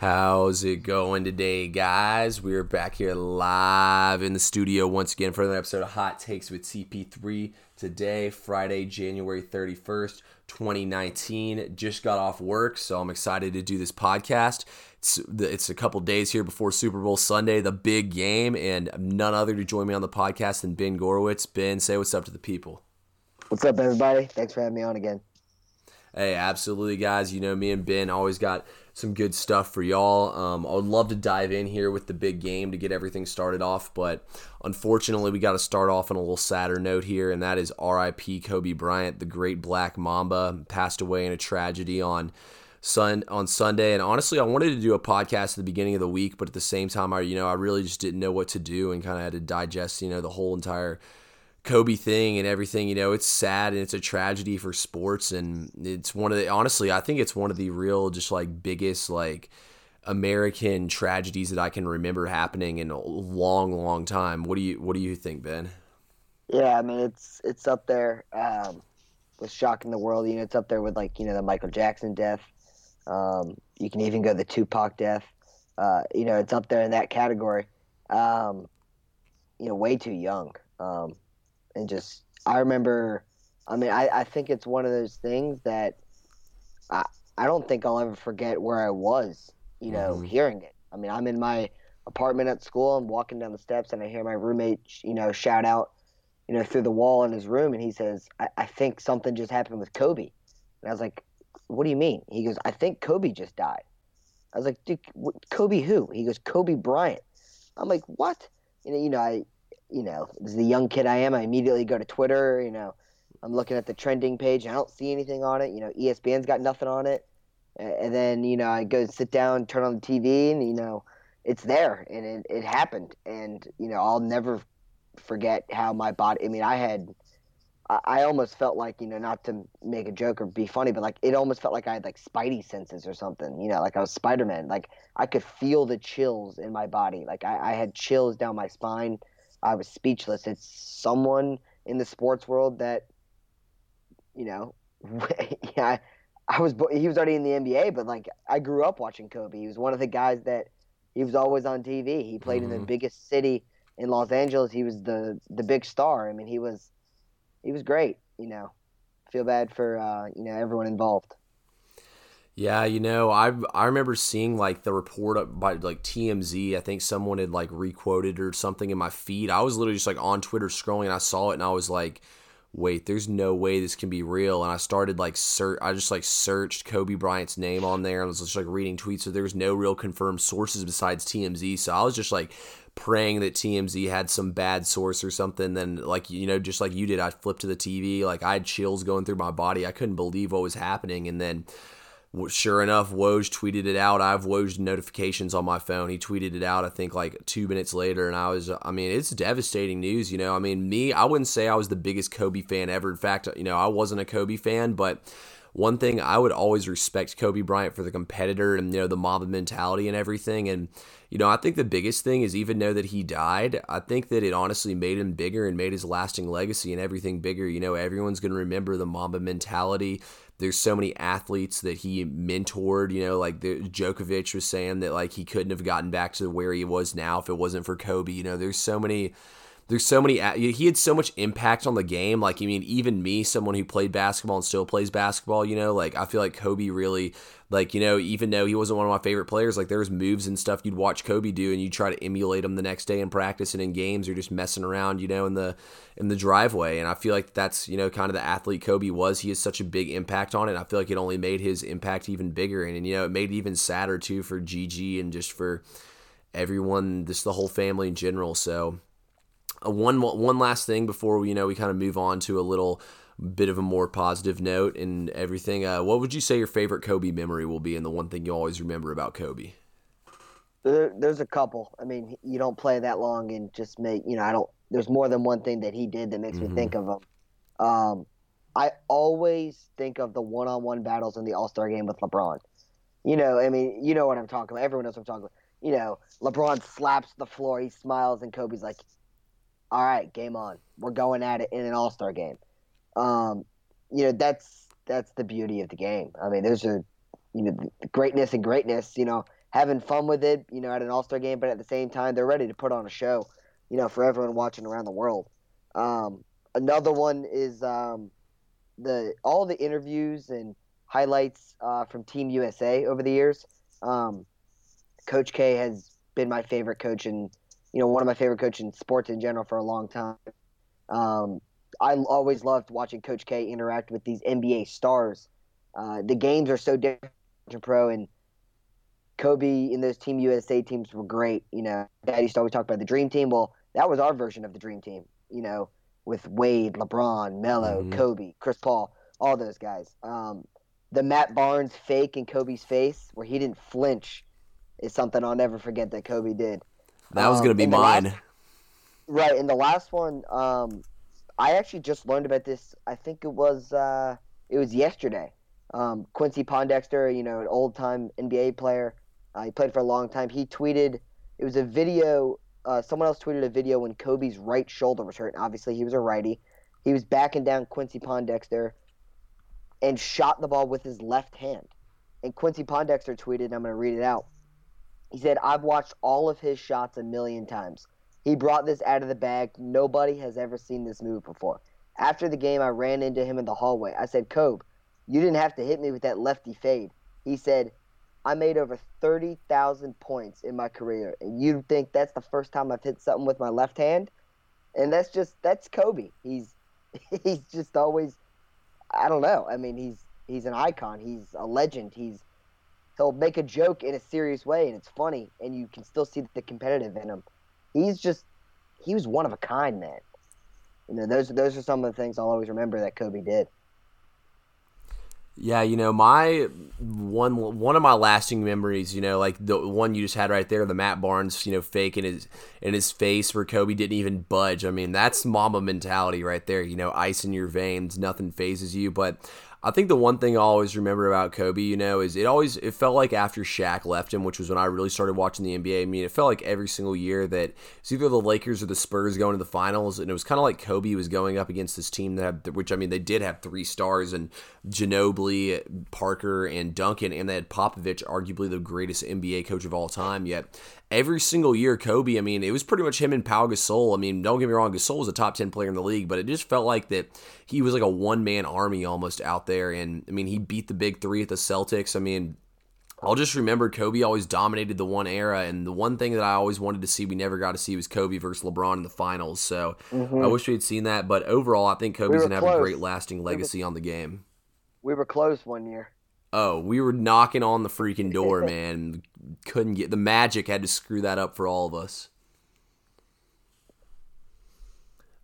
How's it going today, guys? We're back here live in the studio once again for another episode of Hot Takes with CP3. Today, Friday, January 31st, 2019. Just got off work, so I'm excited to do this podcast. It's, it's a couple days here before Super Bowl Sunday, the big game, and none other to join me on the podcast than Ben Gorowitz. Ben, say what's up to the people. What's up, everybody? Thanks for having me on again. Hey, absolutely, guys. You know, me and Ben always got some good stuff for y'all. Um, I would love to dive in here with the big game to get everything started off, but unfortunately, we got to start off on a little sadder note here, and that is RIP Kobe Bryant, the great Black Mamba, passed away in a tragedy on. Sun on Sunday, and honestly, I wanted to do a podcast at the beginning of the week, but at the same time, I you know I really just didn't know what to do and kind of had to digest you know the whole entire Kobe thing and everything, you know, it's sad and it's a tragedy for sports and it's one of the honestly, I think it's one of the real just like biggest like American tragedies that I can remember happening in a long, long time. What do you what do you think, Ben? Yeah, I mean it's it's up there um, with shocking the world. You know, it's up there with like you know the Michael Jackson death. Um, you can even go the Tupac death. Uh, you know, it's up there in that category. Um, you know, way too young. Um, and just I remember. I mean, I, I think it's one of those things that I I don't think I'll ever forget where I was. You know, mm-hmm. hearing it. I mean, I'm in my apartment at school. I'm walking down the steps, and I hear my roommate, you know, shout out, you know, through the wall in his room, and he says, "I, I think something just happened with Kobe." And I was like, "What do you mean?" He goes, "I think Kobe just died." I was like, "Dude, Kobe who?" He goes, "Kobe Bryant." I'm like, "What?" You know, you know, I you know, as the young kid I am, I immediately go to Twitter. You know, I'm looking at the trending page. I don't see anything on it. You know, ESPN's got nothing on it. And then you know, I go sit down, turn on the TV, and you know, it's there, and it, it happened. And you know, I'll never forget how my body. I mean, I had. I almost felt like, you know, not to make a joke or be funny, but like it almost felt like I had like spidey senses or something, you know, like I was Spider Man. Like I could feel the chills in my body. Like I, I had chills down my spine. I was speechless. It's someone in the sports world that, you know, yeah, I was he was already in the NBA, but like I grew up watching Kobe. He was one of the guys that he was always on TV. He played mm-hmm. in the mm-hmm. biggest city in Los Angeles. He was the the big star. I mean, he was he was great. You know, feel bad for uh, you know everyone involved. Yeah, you know, I I remember seeing like the report by like TMZ. I think someone had like requoted or something in my feed. I was literally just like on Twitter scrolling, and I saw it, and I was like, "Wait, there's no way this can be real." And I started like search. I just like searched Kobe Bryant's name on there, and was just like reading tweets. So there was no real confirmed sources besides TMZ. So I was just like praying that TMZ had some bad source or something. Then like you know, just like you did, I flipped to the TV. Like I had chills going through my body. I couldn't believe what was happening, and then sure enough, Woj tweeted it out. I have Woj notifications on my phone. He tweeted it out, I think, like two minutes later. And I was, I mean, it's devastating news. You know, I mean, me, I wouldn't say I was the biggest Kobe fan ever. In fact, you know, I wasn't a Kobe fan, but one thing I would always respect Kobe Bryant for the competitor and, you know, the mob mentality and everything. And, you know, I think the biggest thing is even though that he died, I think that it honestly made him bigger and made his lasting legacy and everything bigger. You know, everyone's going to remember the Mamba mentality there's so many athletes that he mentored. You know, like the, Djokovic was saying that like he couldn't have gotten back to where he was now if it wasn't for Kobe. You know, there's so many there's so many he had so much impact on the game. Like i mean even me someone who played basketball and still plays basketball you know like i feel like kobe really like you know even though he wasn't one of my favorite players like there's moves and stuff you'd watch kobe do and you try to emulate them the next day in practice and in games or just messing around you know in the in the driveway. And i feel like that's you know kind of the athlete kobe was. He has such a big impact on it. I feel like it only made his impact even bigger. And, and you know it made it even sadder too for Gigi and just for everyone just the whole family in general. So one one last thing before we, you know we kind of move on to a little bit of a more positive note and everything. Uh, what would you say your favorite Kobe memory will be, and the one thing you always remember about Kobe? There, there's a couple. I mean, you don't play that long and just make you know. I don't. There's more than one thing that he did that makes mm-hmm. me think of him. Um, I always think of the one-on-one battles in the All-Star game with LeBron. You know, I mean, you know what I'm talking about. Everyone knows what I'm talking about. You know, LeBron slaps the floor, he smiles, and Kobe's like, all right, game on. We're going at it in an All Star game. Um, you know, that's that's the beauty of the game. I mean, there's a you know greatness and greatness. You know, having fun with it, you know, at an All Star game, but at the same time, they're ready to put on a show, you know, for everyone watching around the world. Um, another one is um, the all the interviews and highlights uh, from Team USA over the years. Um, coach K has been my favorite coach and you know one of my favorite coaches in sports in general for a long time. Um, I always loved watching Coach K interact with these NBA stars. Uh, the games are so different pro and Kobe and those Team USA teams were great. You know, Dad used to always talk about the Dream Team. Well, that was our version of the Dream Team. You know, with Wade, LeBron, Melo, mm-hmm. Kobe, Chris Paul, all those guys. Um, the Matt Barnes fake in Kobe's face, where he didn't flinch, is something I'll never forget that Kobe did. That was um, going to be mine. Last, right. And the last one, um, I actually just learned about this. I think it was uh, it was yesterday. Um, Quincy Pondexter, you know, an old time NBA player. Uh, he played for a long time. He tweeted it was a video. Uh, someone else tweeted a video when Kobe's right shoulder was hurt. Obviously, he was a righty. He was backing down Quincy Pondexter and shot the ball with his left hand. And Quincy Pondexter tweeted, I'm going to read it out. He said, I've watched all of his shots a million times. He brought this out of the bag. Nobody has ever seen this move before. After the game, I ran into him in the hallway. I said, Kobe, you didn't have to hit me with that lefty fade. He said, I made over 30,000 points in my career. And you think that's the first time I've hit something with my left hand? And that's just, that's Kobe. He's, he's just always, I don't know. I mean, he's, he's an icon. He's a legend. He's, he'll make a joke in a serious way and it's funny and you can still see the competitive in him. He's just he was one of a kind, man. You know, those those are some of the things I'll always remember that Kobe did. Yeah, you know, my one one of my lasting memories, you know, like the one you just had right there, the Matt Barnes, you know, fake in his in his face where Kobe didn't even budge. I mean, that's Mamba mentality right there. You know, ice in your veins, nothing phases you. But I think the one thing I always remember about Kobe, you know, is it always it felt like after Shaq left him, which was when I really started watching the NBA. I mean, it felt like every single year that it's either the Lakers or the Spurs going to the finals, and it was kind of like Kobe was going up against this team that, had, which I mean, they did have three stars and Ginobili, Parker, and Duncan, and they had Popovich, arguably the greatest NBA coach of all time. Yet every single year, Kobe, I mean, it was pretty much him and Pau Gasol. I mean, don't get me wrong, Gasol was a top 10 player in the league, but it just felt like that he was like a one man army almost out there. And I mean, he beat the big three at the Celtics. I mean, I'll just remember Kobe always dominated the one era, and the one thing that I always wanted to see we never got to see was Kobe versus LeBron in the finals. So mm-hmm. I wish we had seen that. But overall, I think Kobe's we gonna have a great lasting legacy we were, on the game. We were close one year. Oh, we were knocking on the freaking door, man. Couldn't get the magic had to screw that up for all of us.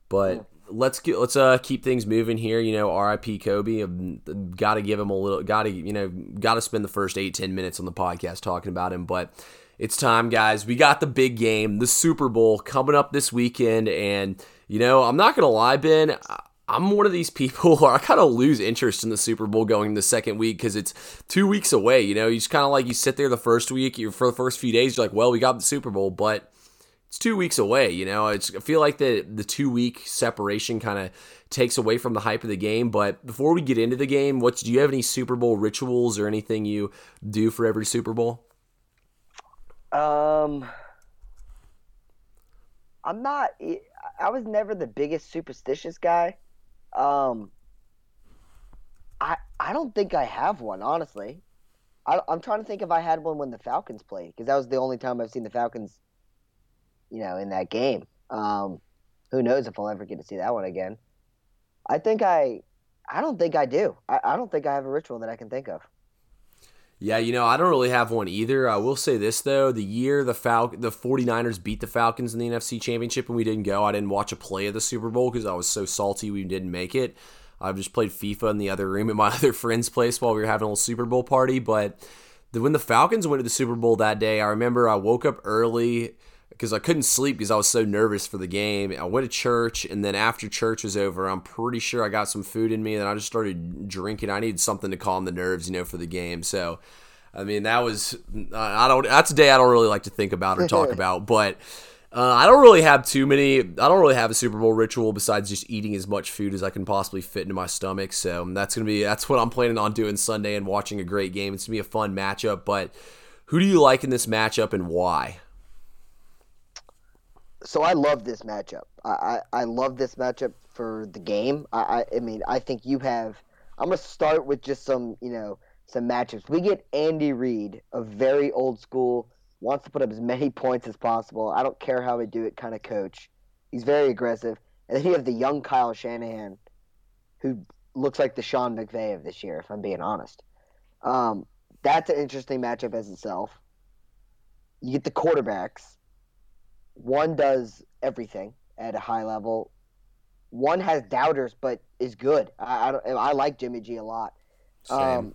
But let's get let's uh keep things moving here. You know, R.I.P. Kobe. Got to give him a little. Got to you know. Got to spend the first eight ten minutes on the podcast talking about him. But it's time, guys. We got the big game, the Super Bowl coming up this weekend, and you know, I'm not gonna lie, Ben. I'm one of these people where I kind of lose interest in the Super Bowl going the second week because it's two weeks away. You know, you just kind of like you sit there the first week, you for the first few days, you're like, well, we got the Super Bowl, but it's two weeks away. You know, it's, I feel like the the two week separation kind of takes away from the hype of the game. But before we get into the game, what's do you have any Super Bowl rituals or anything you do for every Super Bowl? Um, I'm not. I was never the biggest superstitious guy. Um, I I don't think I have one honestly. I, I'm trying to think if I had one when the Falcons played because that was the only time I've seen the Falcons, you know, in that game. Um, who knows if I'll ever get to see that one again? I think I, I don't think I do. I, I don't think I have a ritual that I can think of. Yeah, you know, I don't really have one either. I will say this though, the year the Fal- the 49ers beat the Falcons in the NFC Championship and we didn't go, I didn't watch a play of the Super Bowl because I was so salty we didn't make it. I've just played FIFA in the other room at my other friend's place while we were having a little Super Bowl party, but when the Falcons went to the Super Bowl that day, I remember I woke up early because I couldn't sleep because I was so nervous for the game. I went to church, and then after church was over, I'm pretty sure I got some food in me, and I just started drinking. I needed something to calm the nerves, you know, for the game. So, I mean, that was I don't. That's a day I don't really like to think about or talk about, but. Uh, I don't really have too many. I don't really have a Super Bowl ritual besides just eating as much food as I can possibly fit into my stomach. So that's gonna be that's what I'm planning on doing Sunday and watching a great game. It's gonna be a fun matchup. But Who do you like in this matchup and why? So I love this matchup. I, I, I love this matchup for the game. I, I, I mean, I think you have. I'm gonna start with just some, you know, some matchups. We get Andy Reid, a very old school, wants to put up as many points as possible. I don't care how we do it, kind of coach. He's very aggressive. And then you have the young Kyle Shanahan, who looks like the Sean McVay of this year, if I'm being honest. Um, that's an interesting matchup as itself. You get the quarterbacks. One does everything at a high level. One has doubters, but is good. I I, I like Jimmy G a lot. Same. Um,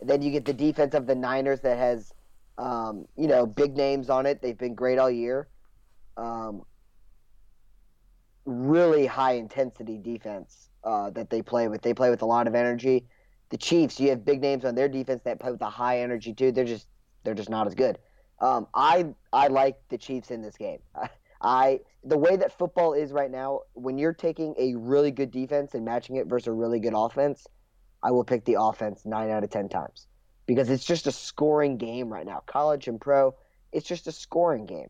then you get the defense of the Niners that has, um, you know, big names on it. They've been great all year. Um, really high intensity defense uh, that they play with. They play with a lot of energy. The Chiefs, you have big names on their defense that play with a high energy too. They're just they're just not as good. Um, I I like the Chiefs in this game. I, the way that football is right now, when you're taking a really good defense and matching it versus a really good offense, I will pick the offense nine out of ten times because it's just a scoring game right now. College and pro, it's just a scoring game.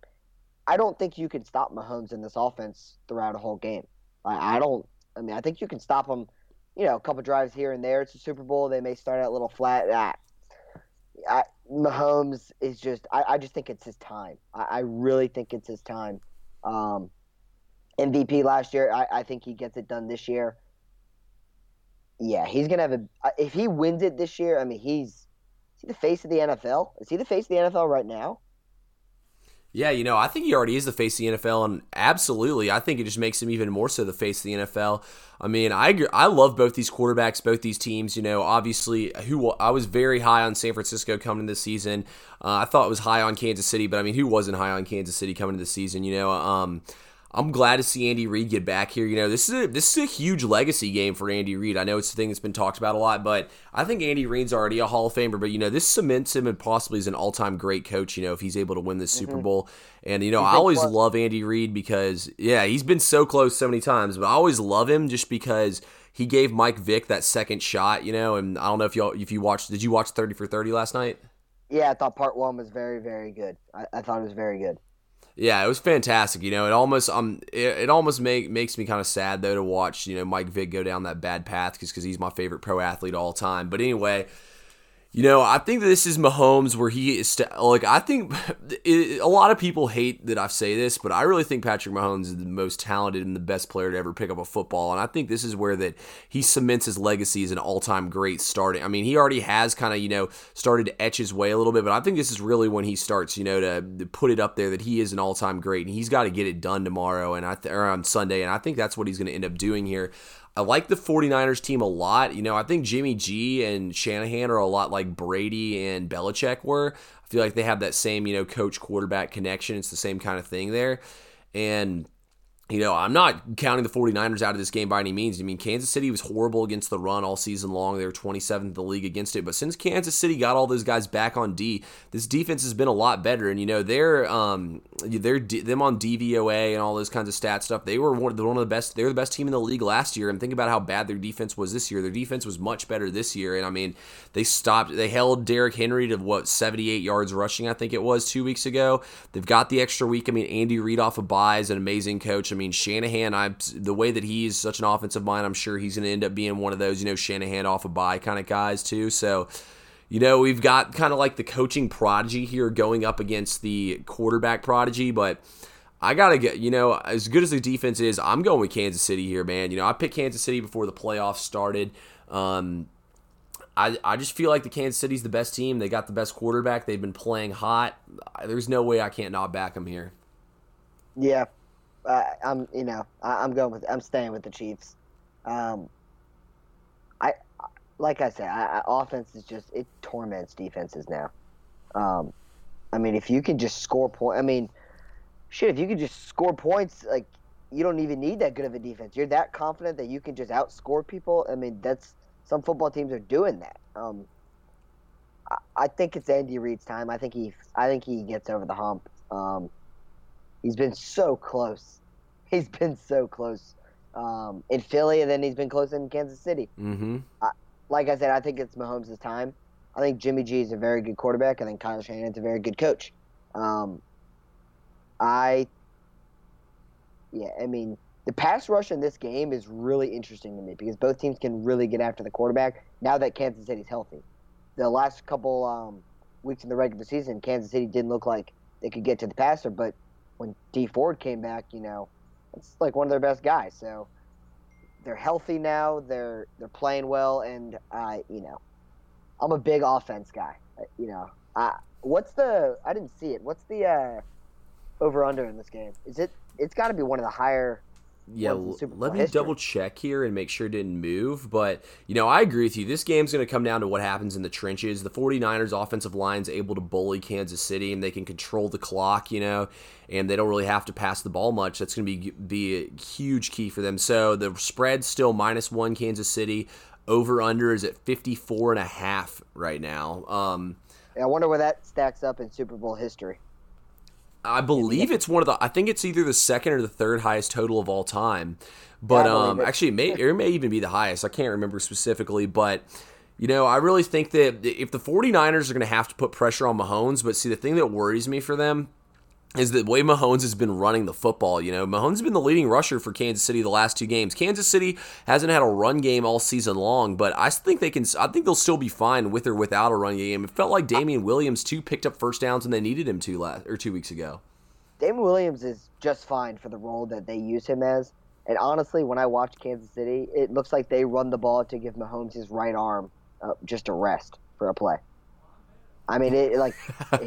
I don't think you can stop Mahomes in this offense throughout a whole game. I, I don't. I mean, I think you can stop him. You know, a couple drives here and there. It's a Super Bowl. They may start out a little flat. Ah, I, Mahomes is just. I, I just think it's his time. I, I really think it's his time. Um, MVP last year. I, I think he gets it done this year. Yeah, he's gonna have a. If he wins it this year, I mean, he's is he the face of the NFL? Is he the face of the NFL right now? Yeah, you know, I think he already is the face of the NFL, and absolutely, I think it just makes him even more so the face of the NFL. I mean, I agree, I love both these quarterbacks, both these teams. You know, obviously, who I was very high on San Francisco coming into the season. Uh, I thought it was high on Kansas City, but I mean, who wasn't high on Kansas City coming into the season? You know, um, I'm glad to see Andy Reid get back here. You know, this is a, this is a huge legacy game for Andy Reid. I know it's a thing that's been talked about a lot, but I think Andy Reid's already a Hall of Famer. But you know, this cements him and possibly as an all time great coach. You know, if he's able to win this mm-hmm. Super Bowl, and you know, I always love Andy Reid because yeah, he's been so close so many times, but I always love him just because he gave Mike Vick that second shot. You know, and I don't know if y'all if you watched, did you watch Thirty for Thirty last night? Yeah, I thought part one was very very good. I, I thought it was very good. Yeah, it was fantastic. You know, it almost um it, it almost make makes me kind of sad though to watch you know Mike Vick go down that bad path because because he's my favorite pro athlete all time. But anyway, you know, I think this is Mahomes where he is st- like I think it, a lot of people hate that I say this, but I really think Patrick Mahomes is the most talented and the best player to ever pick up a football, and I think this is where that he cements his legacy as an all-time great starting. I mean, he already has kind of you know started to etch his way a little bit, but I think this is really when he starts you know to, to put it up there that he is an all-time great, and he's got to get it done tomorrow and I th- or on Sunday, and I think that's what he's going to end up doing here. I like the 49ers team a lot. You know, I think Jimmy G and Shanahan are a lot like Brady and Belichick were. I feel like they have that same, you know, coach quarterback connection. It's the same kind of thing there. And you know, I'm not counting the 49ers out of this game by any means. I mean, Kansas City was horrible against the run all season long. They were 27th in the league against it. But since Kansas City got all those guys back on D, this defense has been a lot better. And you know, they're um, they're them on DVOA and all those kinds of stat stuff. They were one of, the, one of the best. They were the best team in the league last year. And think about how bad their defense was this year. Their defense was much better this year. And I mean, they stopped. They held Derrick Henry to what 78 yards rushing. I think it was two weeks ago. They've got the extra week. I mean, Andy Reid off of bye is an amazing coach. I Shanahan, I the way that he's such an offensive mind, I'm sure he's going to end up being one of those, you know, Shanahan off a bye kind of guys too. So, you know, we've got kind of like the coaching prodigy here going up against the quarterback prodigy, but I gotta get, you know, as good as the defense is, I'm going with Kansas City here, man. You know, I picked Kansas City before the playoffs started. Um, I, I just feel like the Kansas City's the best team. They got the best quarterback. They've been playing hot. There's no way I can't not back them here. Yeah, uh, I'm you know I, am going with I'm staying with the Chiefs. Um, I like I said, I, I, offense is just it torments defenses now. Um, I mean, if you can just score point, I mean, shit, if you can just score points, like you don't even need that good of a defense. You're that confident that you can just outscore people. I mean, that's some football teams are doing that. Um, I, I think it's Andy Reid's time. I think he, I think he gets over the hump. Um, He's been so close. He's been so close um, in Philly, and then he's been close in Kansas City. Mm-hmm. like I said, I think it's Mahomes' time. I think Jimmy G is a very good quarterback. I think Kyle Shanahan's a very good coach. Um, I, yeah, I mean, the pass rush in this game is really interesting to me because both teams can really get after the quarterback now that Kansas City's healthy. The last couple um, weeks in the regular season, Kansas City didn't look like they could get to the passer, but when Dee Ford came back, you know, it's like one of their best guys. So they're healthy now. They're they're playing well, and I, you know, I'm a big offense guy. You know, I, what's the? I didn't see it. What's the uh, over under in this game? Is it? It's got to be one of the higher yeah, let me history. double check here and make sure it didn't move. But, you know, I agree with you. This game's going to come down to what happens in the trenches. The 49ers offensive line's able to bully Kansas City and they can control the clock, you know, and they don't really have to pass the ball much. That's going to be, be a huge key for them. So the spread's still minus one Kansas City. Over under is at 54 and a half right now. Um, I wonder where that stacks up in Super Bowl history. I believe it's one of the. I think it's either the second or the third highest total of all time. But yeah, um, actually, it may it may even be the highest. I can't remember specifically, but. You know, I really think that if the 49ers are going to have to put pressure on Mahomes, but see, the thing that worries me for them is that way Mahomes has been running the football. You know, Mahomes has been the leading rusher for Kansas City the last two games. Kansas City hasn't had a run game all season long, but I think they can. I think they'll still be fine with or without a run game. It felt like Damien Williams too picked up first downs when they needed him to last or two weeks ago. Damien Williams is just fine for the role that they use him as. And honestly, when I watch Kansas City, it looks like they run the ball to give Mahomes his right arm uh, just a rest for a play. I mean, it like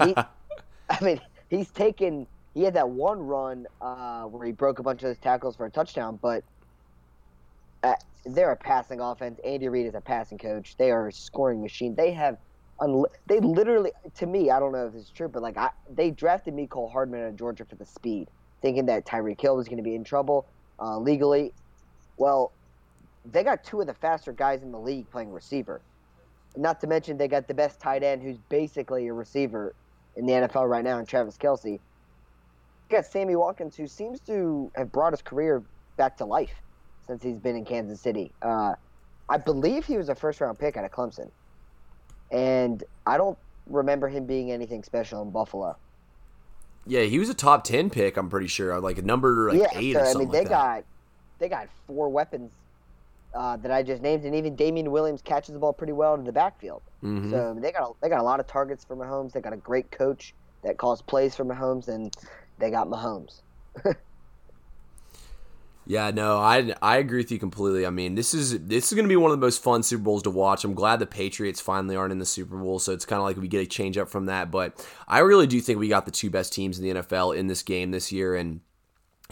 he. I mean, he's taken. He had that one run uh, where he broke a bunch of his tackles for a touchdown, but uh, they're a passing offense. Andy Reid is a passing coach. They are a scoring machine. They have. Unli- they literally, to me, I don't know if it's true, but like I, they drafted Mecole Hardman out of Georgia for the speed, thinking that Tyreek Hill was going to be in trouble uh, legally. Well, they got two of the faster guys in the league playing receiver. Not to mention they got the best tight end who's basically a receiver in the NFL right now, and Travis Kelce. You got Sammy Watkins, who seems to have brought his career back to life since he's been in Kansas City. Uh, I believe he was a first round pick out of Clemson, and I don't remember him being anything special in Buffalo. Yeah, he was a top ten pick. I'm pretty sure, like a number like yeah, eight. So, I mean, they like got they got four weapons uh, that I just named, and even Damien Williams catches the ball pretty well in the backfield. Mm-hmm. So they got a, they got a lot of targets for Mahomes. They got a great coach that calls plays for Mahomes, and they got Mahomes. yeah, no, I I agree with you completely. I mean, this is this is going to be one of the most fun Super Bowls to watch. I'm glad the Patriots finally aren't in the Super Bowl, so it's kind of like we get a change up from that. But I really do think we got the two best teams in the NFL in this game this year, and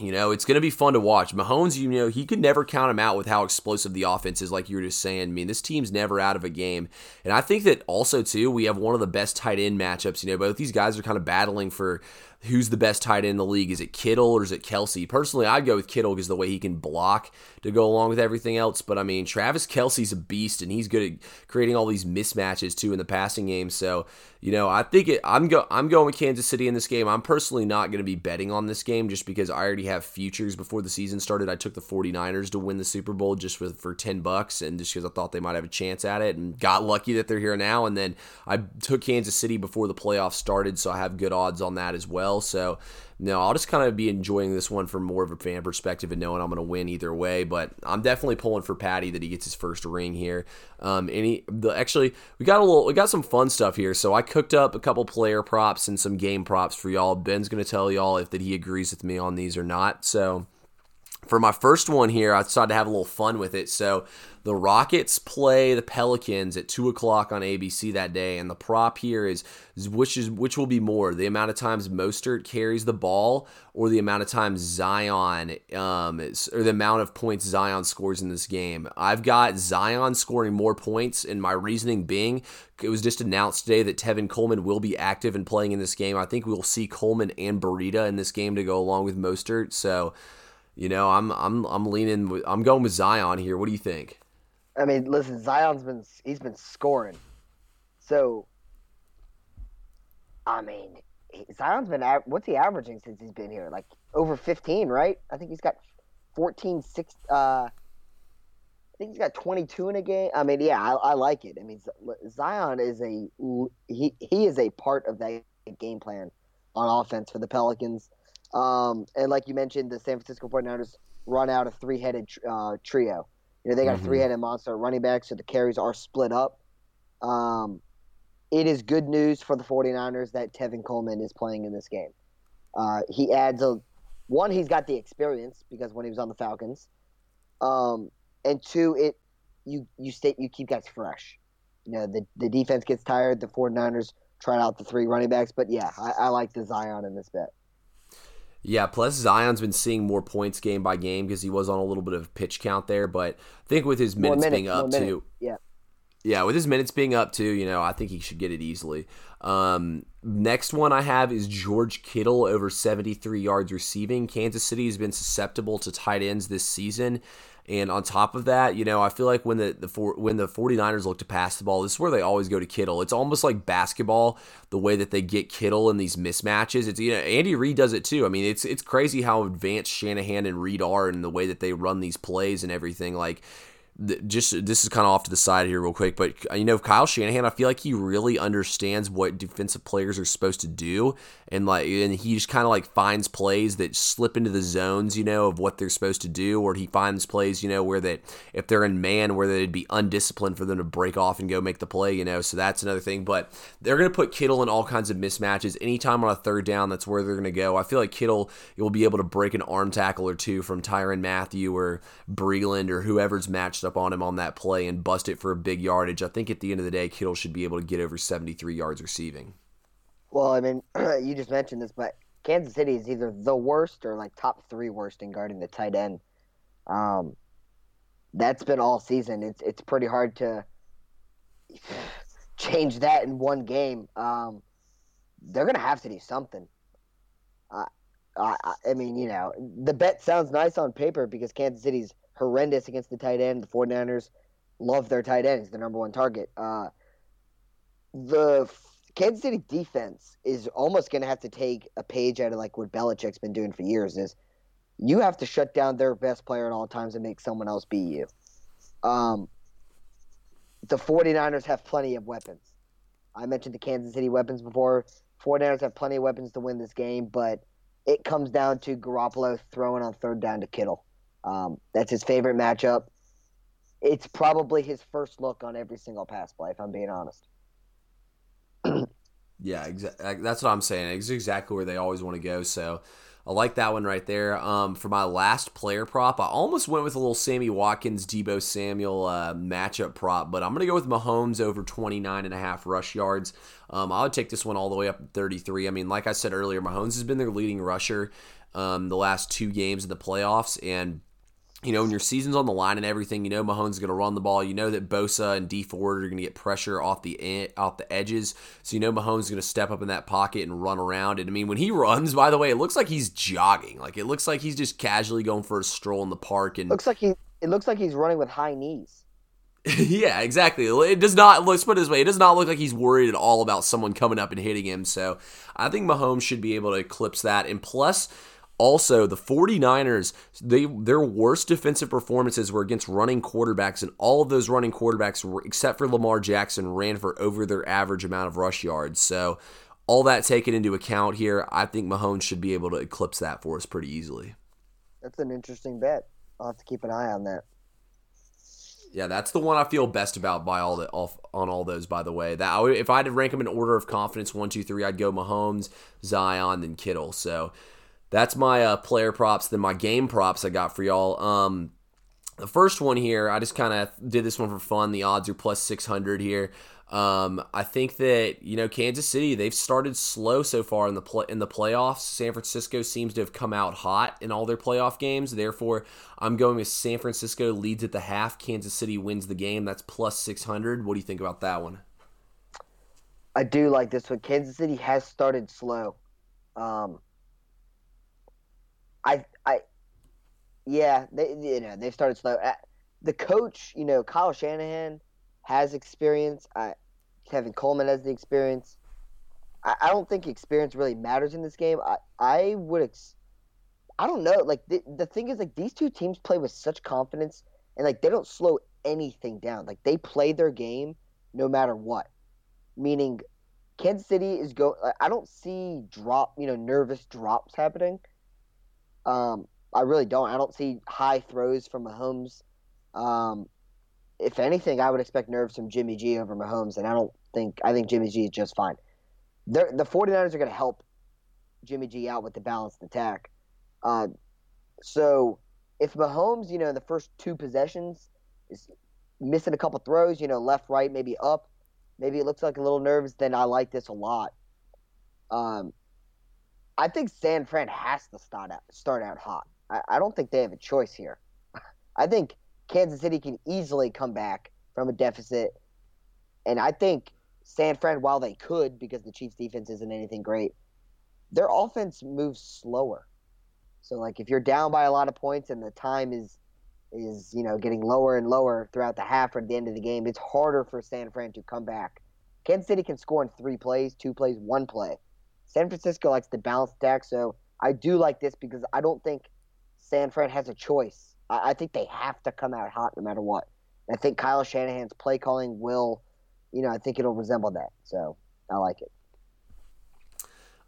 you know, it's going to be fun to watch. Mahomes, you know, he could never count him out with how explosive the offense is, like you were just saying. I mean, this team's never out of a game. And I think that also, too, we have one of the best tight end matchups. You know, both these guys are kind of battling for who's the best tight end in the league. Is it Kittle or is it Kelce? Personally, I'd go with Kittle because the way he can block to go along with everything else. But I mean, Travis Kelce's a beast and he's good at creating all these mismatches too in the passing game. So you know, I think it, I'm go I'm going with Kansas City in this game. I'm personally not going to be betting on this game just because I already have futures before the season started. I took the 49ers to win the Super Bowl just for, for 10 bucks and just because I thought they might have a chance at it and got lucky that they're here now. And then I took Kansas City before the playoffs started, so I have good odds on that as well. So no, I'll just kind of be enjoying this one from more of a fan perspective and knowing I'm going to win either way. But I'm definitely pulling for Patty that he gets his first ring here. Um, and he, the, actually, we got a little, we got some fun stuff here. So I cooked up a couple player props and some game props for y'all. Ben's going to tell y'all if that he agrees with me on these or not. So for my first one here, I decided to have a little fun with it. So the Rockets play the Pelicans at two o'clock on ABC that day, and the prop here is, which is which will be more the amount of times Mostert carries the ball or the amount of times Zion um, or the amount of points Zion scores in this game. I've got Zion scoring more points, and my reasoning being it was just announced today that Tevin Coleman will be active and playing in this game. I think we will see Coleman and Breida in this game to go along with Mostert. So. You know, I'm I'm I'm leaning. I'm going with Zion here. What do you think? I mean, listen, Zion's been he's been scoring, so I mean, Zion's been what's he averaging since he's been here? Like over 15, right? I think he's got 14, six, uh, I think he's got 22 in a game. I mean, yeah, I, I like it. I mean, Zion is a he he is a part of that game plan on offense for the Pelicans. Um, and like you mentioned, the San Francisco 49ers run out a three-headed uh, trio. You know, they got mm-hmm. a three-headed monster running back, so the carries are split up. Um, it is good news for the 49ers that Tevin Coleman is playing in this game. Uh, he adds a one, he's got the experience because when he was on the Falcons. Um, and two, it you you stay you keep guys fresh. You know, the the defense gets tired, the 49ers try out the three running backs, but yeah, I, I like the Zion in this bet. Yeah, plus Zion's been seeing more points game by game because he was on a little bit of pitch count there, but I think with his minutes, being up too. Yeah. Yeah, with his minutes being up too, you know, I think he should get it easily. Um, next one I have is George Kittle over 73 yards receiving. Kansas City has been susceptible to tight ends this season. And on top of that, you know, I feel like when the, the four, when the 49ers look to pass the ball, this is where they always go to Kittle. It's almost like basketball, the way that they get Kittle in these mismatches. It's you know, Andy Reid does it too. I mean, it's it's crazy how advanced Shanahan and Reid are in the way that they run these plays and everything. Like just this is kind of off to the side here real quick but you know Kyle Shanahan I feel like he really understands what defensive players are supposed to do. And like and he just kind of like finds plays that slip into the zones you know of what they're supposed to do. Or he finds plays you know where that if they're in man where they'd be undisciplined for them to break off and go make the play you know. So that's another thing. But they're going to put Kittle in all kinds of mismatches anytime on a third down. That's where they're going to go. I feel like Kittle will be able to break an arm tackle or two from Tyrann Mathieu or Breeland or whoever's matched up up on him on that play and bust it for a big yardage. I think at the end of the day, Kittle should be able to get over 73 yards receiving. Well, I mean, you just mentioned this, but Kansas City is either the worst or like top three worst in guarding the tight end. Um, that's been all season. It's it's pretty hard to change that in one game. Um, they're gonna have to do something. I, I mean, you know, the bet sounds nice on paper because Kansas City's horrendous against the tight end. The 49ers love their tight ends, the number one target. Uh, the Kansas City defense is almost going to have to take a page out of like what Belichick's been doing for years. Is you have to shut down their best player at all times and make someone else beat you. Um, the 49ers have plenty of weapons. I mentioned the Kansas City weapons before. 49ers have plenty of weapons to win this game, but it comes down to Garoppolo throwing on third down to Kittle. Um, that's his favorite matchup. It's probably his first look on every single pass play, if I'm being honest. yeah, exactly. That's what I'm saying. It's exactly where they always want to go. So I like that one right there. Um, for my last player prop, I almost went with a little Sammy Watkins, Deebo Samuel uh, matchup prop, but I'm going to go with Mahomes over 29 and a half rush yards. Um, I would take this one all the way up to 33. I mean, like I said earlier, Mahomes has been their leading rusher um, the last two games of the playoffs, and you know, when your season's on the line and everything, you know Mahomes is going to run the ball. You know that Bosa and Dee Ford are going to get pressure off the off the edges. So you know Mahomes is going to step up in that pocket and run around. And I mean, when he runs, by the way, it looks like he's jogging. Like it looks like he's just casually going for a stroll in the park. And looks like he it looks like he's running with high knees. yeah, exactly. It does not. Let's put it this way: it does not look like he's worried at all about someone coming up and hitting him. So I think Mahomes should be able to eclipse that. And plus also, the 49ers, they their worst defensive performances were against running quarterbacks, and all of those running quarterbacks, were, except for Lamar Jackson, ran for over their average amount of rush yards. So, all that taken into account here, I think Mahomes should be able to eclipse that for us pretty easily. That's an interesting bet. I'll have to keep an eye on that. Yeah, that's the one I feel best about by all the all, on all those. By the way, that if I had to rank them in order of confidence, one, two, three, I'd go Mahomes, Zion, then Kittle. So that's my uh, player props. Then my game props I got for y'all. Um, the first one here, I just kind of did this one for fun. The odds are plus 600 here. Um, I think that you know Kansas City they've started slow so far in the play, in the playoffs. San Francisco seems to have come out hot in all their playoff games. Therefore, I'm going with San Francisco leads at the half. Kansas City wins the game. That's plus 600. What do you think about that one? I do like this one. Kansas City has started slow. Um, I I yeah, they you know they've started slow. Uh, the coach, you know, Kyle Shanahan has experience. I, Tevin Coleman has the experience. I, I don't think experience really matters in this game. I I would. Ex- I don't know. Like the the thing is, like these two teams play with such confidence, and like they don't slow anything down. Like they play their game no matter what. Meaning, Kansas City is go. I don't see drop, you know, nervous drops happening. Um, I really don't. I don't see high throws from Mahomes. Um, if anything, I would expect nerves from Jimmy G over Mahomes, and I don't think I think Jimmy G is just fine. They're, the 49ers are going to help Jimmy G out with the balanced attack. Uh, so if Mahomes, you know, in the first two possessions is missing a couple throws, you know, left, right, maybe up, maybe it looks like a little nerves, then I like this a lot. Um, I think San Fran has to start out start out hot. I, I don't think they have a choice here. I think Kansas City can easily come back from a deficit, and I think San Fran, while they could, because the Chiefs' defense isn't anything great, their offense moves slower. So like if you're down by a lot of points and the time is is you know getting lower and lower throughout the half or at the end of the game, it's harder for San Fran to come back. Kansas City can score in three plays, two plays, one play. San Francisco likes to balance attack, so I do like this because I don't think San Fran has a choice. I, I think they have to come out hot no matter what. I think Kyle Shanahan's play calling will, you know, I think it'll resemble that. So I like it.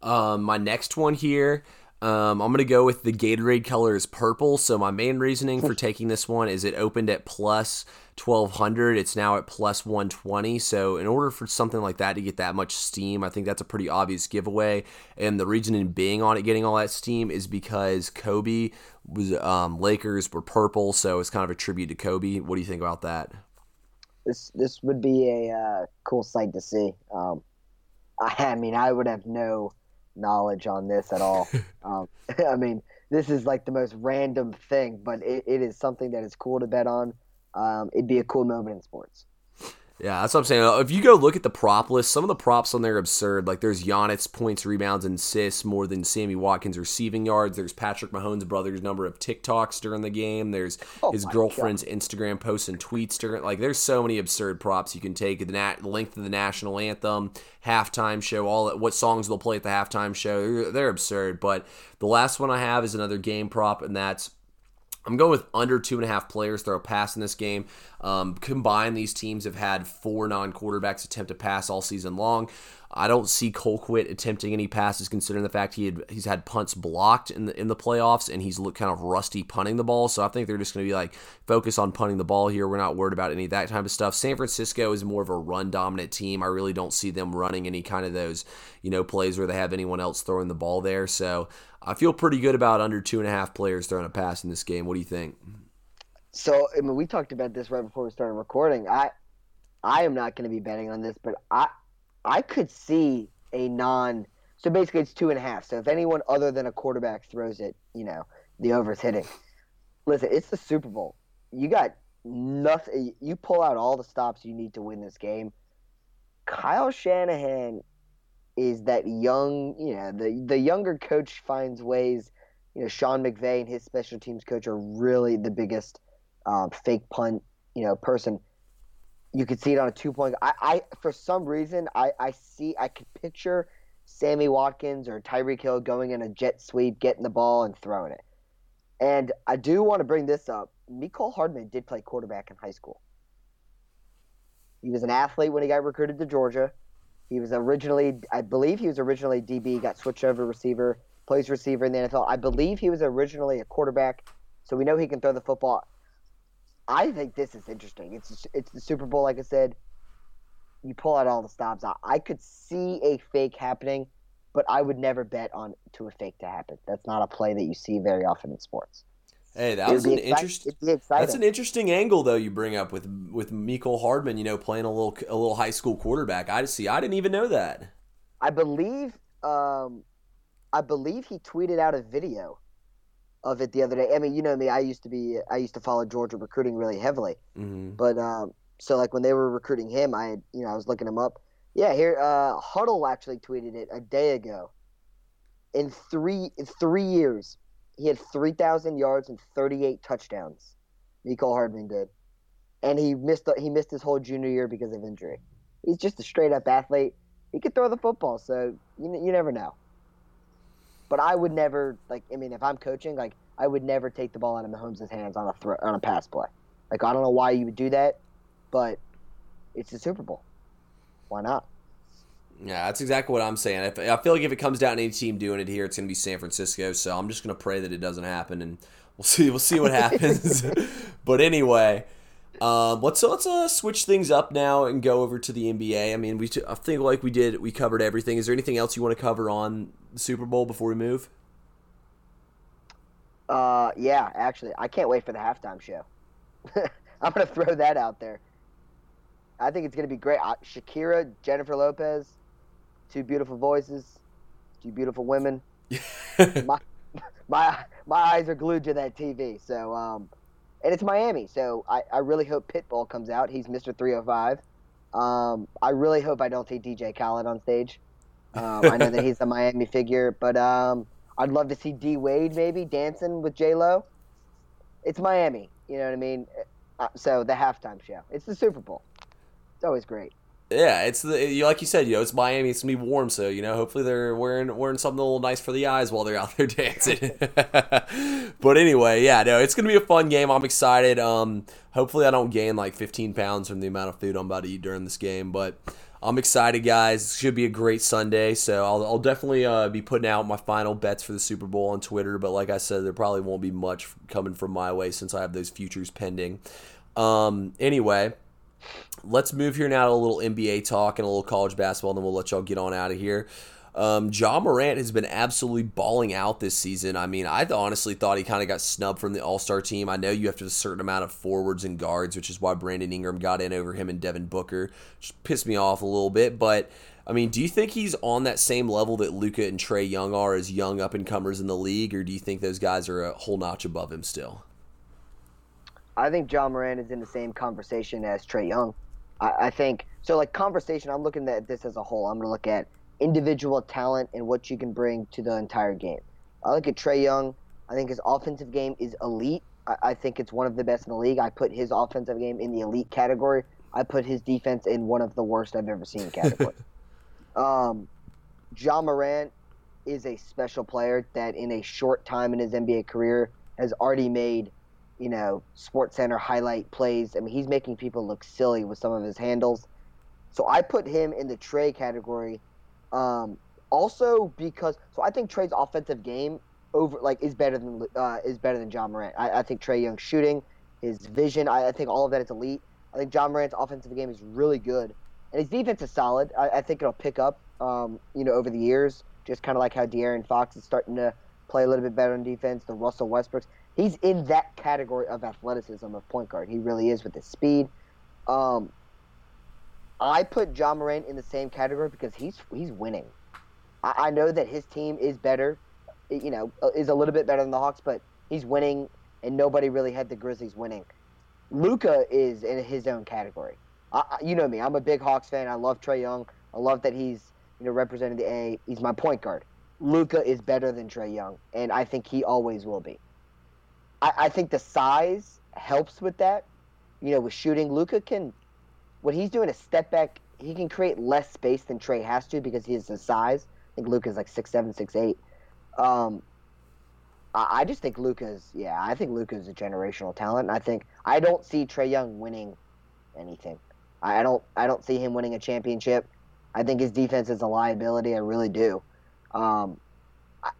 Um, my next one here um, I'm going to go with the Gatorade color is purple. So my main reasoning for taking this one is it opened at plus 1200. It's now at plus 120. So in order for something like that to get that much steam, I think that's a pretty obvious giveaway. And the reasoning being on it getting all that steam is because Kobe was um, Lakers were purple, so it's kind of a tribute to Kobe. What do you think about that? This this would be a uh, cool sight to see. Um, I mean, I would have no knowledge on this at all. um, I mean, this is like the most random thing, but it, it is something that is cool to bet on. Um, it'd be a cool moment in sports. Yeah, that's what I'm saying. If you go look at the prop list, some of the props on there are absurd. Like there's Giannis points, rebounds, and assists more than Sammy Watkins receiving yards. There's Patrick Mahomes' brother's number of TikToks during the game. There's oh his girlfriend's God. Instagram posts and tweets during. Like there's so many absurd props you can take. The, nat- length of the national anthem, halftime show, all that, what songs they'll play at the halftime show. They're, they're absurd. But the last one I have is another game prop, and that's I'm going with under two and a half players throw a pass in this game. Um, combined, these teams have had four non quarterbacks attempt a pass all season long. I don't see Colquitt attempting any passes, considering the fact he had he's had punts blocked in the in the playoffs, and he's looked kind of rusty punting the ball. So I think they're just going to be like focus on punting the ball here. We're not worried about any of that type of stuff. San Francisco is more of a run dominant team. I really don't see them running any kind of those you know plays where they have anyone else throwing the ball there. So I feel pretty good about under two and a half players throwing a pass in this game. What do you think? So I mean, we talked about this right before we started recording. I I am not going to be betting on this, but I I could see a non. So basically, it's two and a half. So if anyone other than a quarterback throws it, you know, the over's hitting. Listen, it's the Super Bowl. You got nothing. You pull out all the stops you need to win this game. Kyle Shanahan is that young, you know, the the younger coach finds ways. You know, Sean McVay and his special teams coach are really the biggest um, fake punt, you know, person you could see it on a two point. I, I for some reason I, I see I could picture Sammy Watkins or Tyreek Hill going in a jet sweep, getting the ball and throwing it. And I do want to bring this up. Mecole Hardman did play quarterback in high school. He was an athlete when he got recruited to Georgia. He was originally, I believe, he was originally DB, got switched over receiver, plays receiver in the NFL. I believe he was originally a quarterback, so we know he can throw the football. I think this is interesting. It's it's the Super Bowl, like I said. You pull out all the stops. I, I could see a fake happening, but I would never bet on to a fake to happen. That's not a play that you see very often in sports. Hey, that was an interesting. That's an interesting angle though you bring up with with Mecole Hardman. You know, playing a little a little high school quarterback. I see. I didn't even know that. I believe. Um, I believe he tweeted out a video of it the other day. I mean, you know me. I used to be. I used to follow Georgia recruiting really heavily. Mm-hmm. But um, so like when they were recruiting him, I had, you know I was looking him up. Yeah, here uh, Hudl actually tweeted it a day ago. In three three years, he had three thousand yards and thirty eight touchdowns. Mecole Hardman did, and he missed he missed his whole junior year because of injury. He's just a straight up athlete. He could throw the football, so you you never know. But I would never like. I mean, if I'm coaching, like I would never take the ball out of Mahomes' hands on a throw, on a pass play. Like I don't know why you would do that, but it's the Super Bowl. Why not? Yeah, that's exactly what I'm saying. If, I feel like if it comes down to any team doing it here, it's going to be San Francisco. So I'm just going to pray that it doesn't happen, and we'll see. We'll see what happens. but anyway, um, let's let's uh, switch things up now and go over to the NBA. I mean, we I think like we did, we covered everything. Is there anything else you want to cover on the Super Bowl before we move? Uh, yeah, actually, I can't wait for the halftime show. I'm gonna throw that out there. I think it's gonna be great. Shakira, Jennifer Lopez, two beautiful voices, two beautiful women. my, my my eyes are glued to that TV. So, um, and it's Miami. So I, I really hope Pitbull comes out. He's Mr. 305. Um, I really hope I don't see DJ Khaled on stage. Um, I know that he's a Miami figure, but um, I'd love to see D Wade maybe dancing with J Lo. It's Miami, you know what I mean. Uh, so the halftime show. It's the Super Bowl. It's always great. Yeah, it's the like you said, you know, it's Miami. It's gonna be warm, so you know, hopefully they're wearing wearing something a little nice for the eyes while they're out there dancing. but anyway, yeah, no, it's gonna be a fun game. I'm excited. Um, hopefully I don't gain like 15 pounds from the amount of food I'm about to eat during this game, but I'm excited, guys. It should be a great Sunday. So I'll, I'll definitely uh, be putting out my final bets for the Super Bowl on Twitter. But like I said, there probably won't be much coming from my way since I have those futures pending. Um, anyway, let's move here now to a little NBA talk and a little college basketball, and then we'll let y'all get on out of here. Um, Ja Morant has been absolutely balling out this season. I mean, I honestly thought he kind of got snubbed from the All Star team. I know you have to have a certain amount of forwards and guards, which is why Brandon Ingram got in over him and Devin Booker, which pissed me off a little bit. But I mean, do you think he's on that same level that Luka and Trae Young are as young up and comers in the league, or do you think those guys are a whole notch above him still? I think Ja Morant is in the same conversation as Trae Young. I, I think so. Like conversation, I'm looking at this as a whole. I'm going to look at individual talent and what you can bring to the entire game. I look at Trae Young. I think his offensive game is elite. I, I think it's one of the best in the league. I put his offensive game in the elite category. I put his defense in one of the worst I've ever seen category. um, Ja Morant is a special player that in a short time in his NBA career has already made, you know, Sports Center highlight plays. I mean, he's making people look silly with some of his handles. So I put him in the Trae category um, also because so I think Trae's offensive game over like is better than uh, is better than Ja Morant. I, I think Trae Young's shooting, his vision, I, I, think all of that is elite. I think Ja Morant's offensive game is really good, and his defense is solid. I, I think it'll pick up, um, you know, over the years. Just kind of like how De'Aaron Fox is starting to play a little bit better on defense. The Russell Westbrooks, he's in that category of athleticism of point guard. He really is with his speed. Um, I put Ja Morant in the same category because he's he's winning. I, I know that his team is better, you know, uh, is a little bit better than the Hawks, but he's winning, and nobody really had the Grizzlies winning. Luka is in his own category. I, you know me, I'm a big Hawks fan. I love Trae Young. I love that he's you know representing the A. He's my point guard. Luka is better than Trae Young, and I think he always will be. I, I think the size helps with that. You know, with shooting, Luka can what he's doing is step back. He can create less space than Trae has to because he has the size. I think Luka's like six seven, six eight. Um, I, I just think Luka's yeah. I think Luka's a generational talent. I think I don't see Trae Young winning anything. I, I don't. I don't see him winning a championship. I think his defense is a liability. I really do. Um,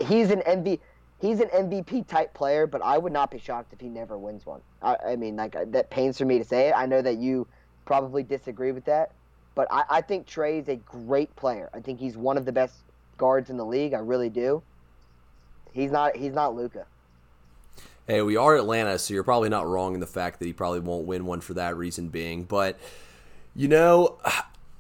he's an MVP. He's an MVP type player, but I would not be shocked if he never wins one. I, I mean, like uh, that pains for me to say it. I know that you probably disagree with that. But I, I think Trae is a great player. I think he's one of the best guards in the league. I really do. He's not. He's not Luka. Hey, we are Atlanta, so you're probably not wrong in the fact that he probably won't win one for that reason being. But you know,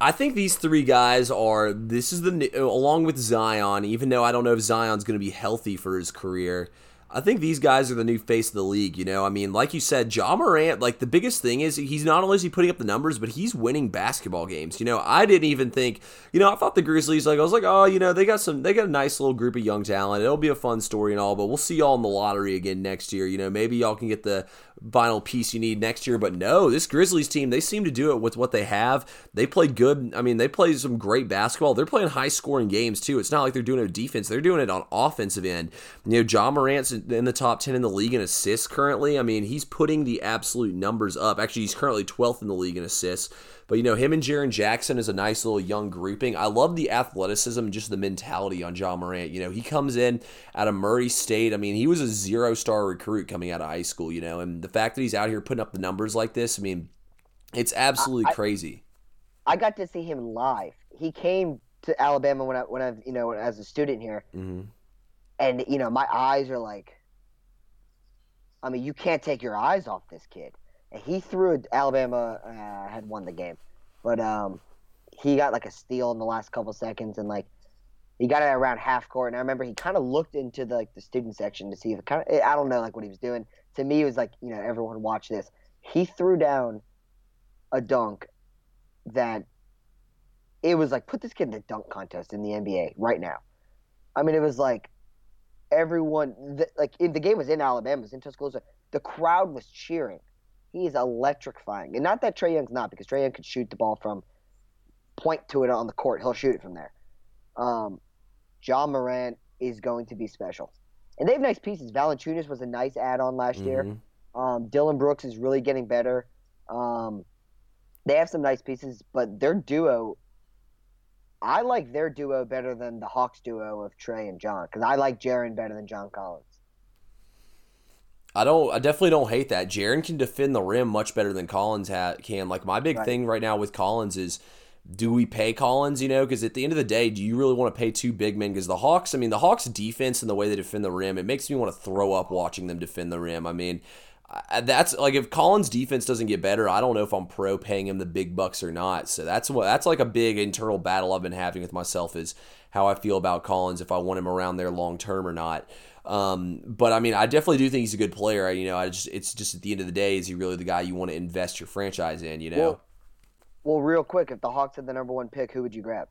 I think these three guys are. This is the along with Zion. Even though I don't know if Zion's going to be healthy for his career, I think these guys are the new face of the league. You know, I mean, like you said, Ja Morant. Like the biggest thing is he's not only is he putting up the numbers, but he's winning basketball games. You know, I didn't even think. You know, I thought the Grizzlies. Like I was like, oh, you know, they got some. They got a nice little group of young talent. It'll be a fun story and all. But we'll see y'all in the lottery again next year. You know, maybe y'all can get the final piece you need next year. But no, this Grizzlies team, they seem to do it with what they have. They play good. I mean, they play some great basketball. They're playing high scoring games too. It's not like they're doing it defense. They're doing it on offensive end. You know, Ja Morant's in the top 10 in the league in assists currently. I mean, he's putting the absolute numbers up. Actually, he's currently 12th in the league in assists. But you know, him and Jaren Jackson is a nice little young grouping. I love the athleticism, just the mentality on Ja Morant. You know, he comes in out of Murray State. I mean, he was a zero star recruit coming out of high school. You know, and the fact that he's out here putting up the numbers like this, I mean, it's absolutely I, crazy. I got to see him live. He came to Alabama when I when I you know as a student here, mm-hmm. and you know my eyes are like. I mean, you can't take your eyes off this kid he threw Alabama uh, had won the game, but um, he got like a steal in the last couple seconds and like he got it around half court. And I remember he kind of looked into the, like the student section to see if kind of I don't know like what he was doing. To me, it was like you know everyone watch this. He threw down a dunk that it was like put this kid in the dunk contest in the NBA right now. I mean, it was like everyone the, like in, the game was in Alabama, it was in Tuscaloosa. The crowd was cheering He's electrifying. And not that Trae Young's not, because Trae Young could shoot the ball from point to it on the court. He'll shoot it from there. Um, Ja Morant is going to be special. And they have nice pieces. Valanciunas was a nice add-on last mm-hmm. year. Um, Dillon Brooks is really getting better. Um, they have some nice pieces, but their duo, I like their duo better than the Hawks duo of Trae and John because I like Jaren better than John Collins. I don't. I definitely don't hate that. Jaren can defend the rim much better than Collins ha- can. Like my big right. thing right now with Collins is, do we pay Collins? You know, because at the end of the day, do you really want to pay two big men? Because the Hawks, I mean, the Hawks' defense and the way they defend the rim, it makes me want to throw up watching them defend the rim. I mean, that's like if Collins' defense doesn't get better, I don't know if I'm pro paying him the big bucks or not. So that's what that's like a big internal battle I've been having with myself is how I feel about Collins if I want him around there long term or not. Um, but I mean, I definitely do think he's a good player. You know, I just it's just at the end of the day, is he really the guy you want to invest your franchise in? You know. Well, well real quick, if the Hawks had the number one pick, who would you grab?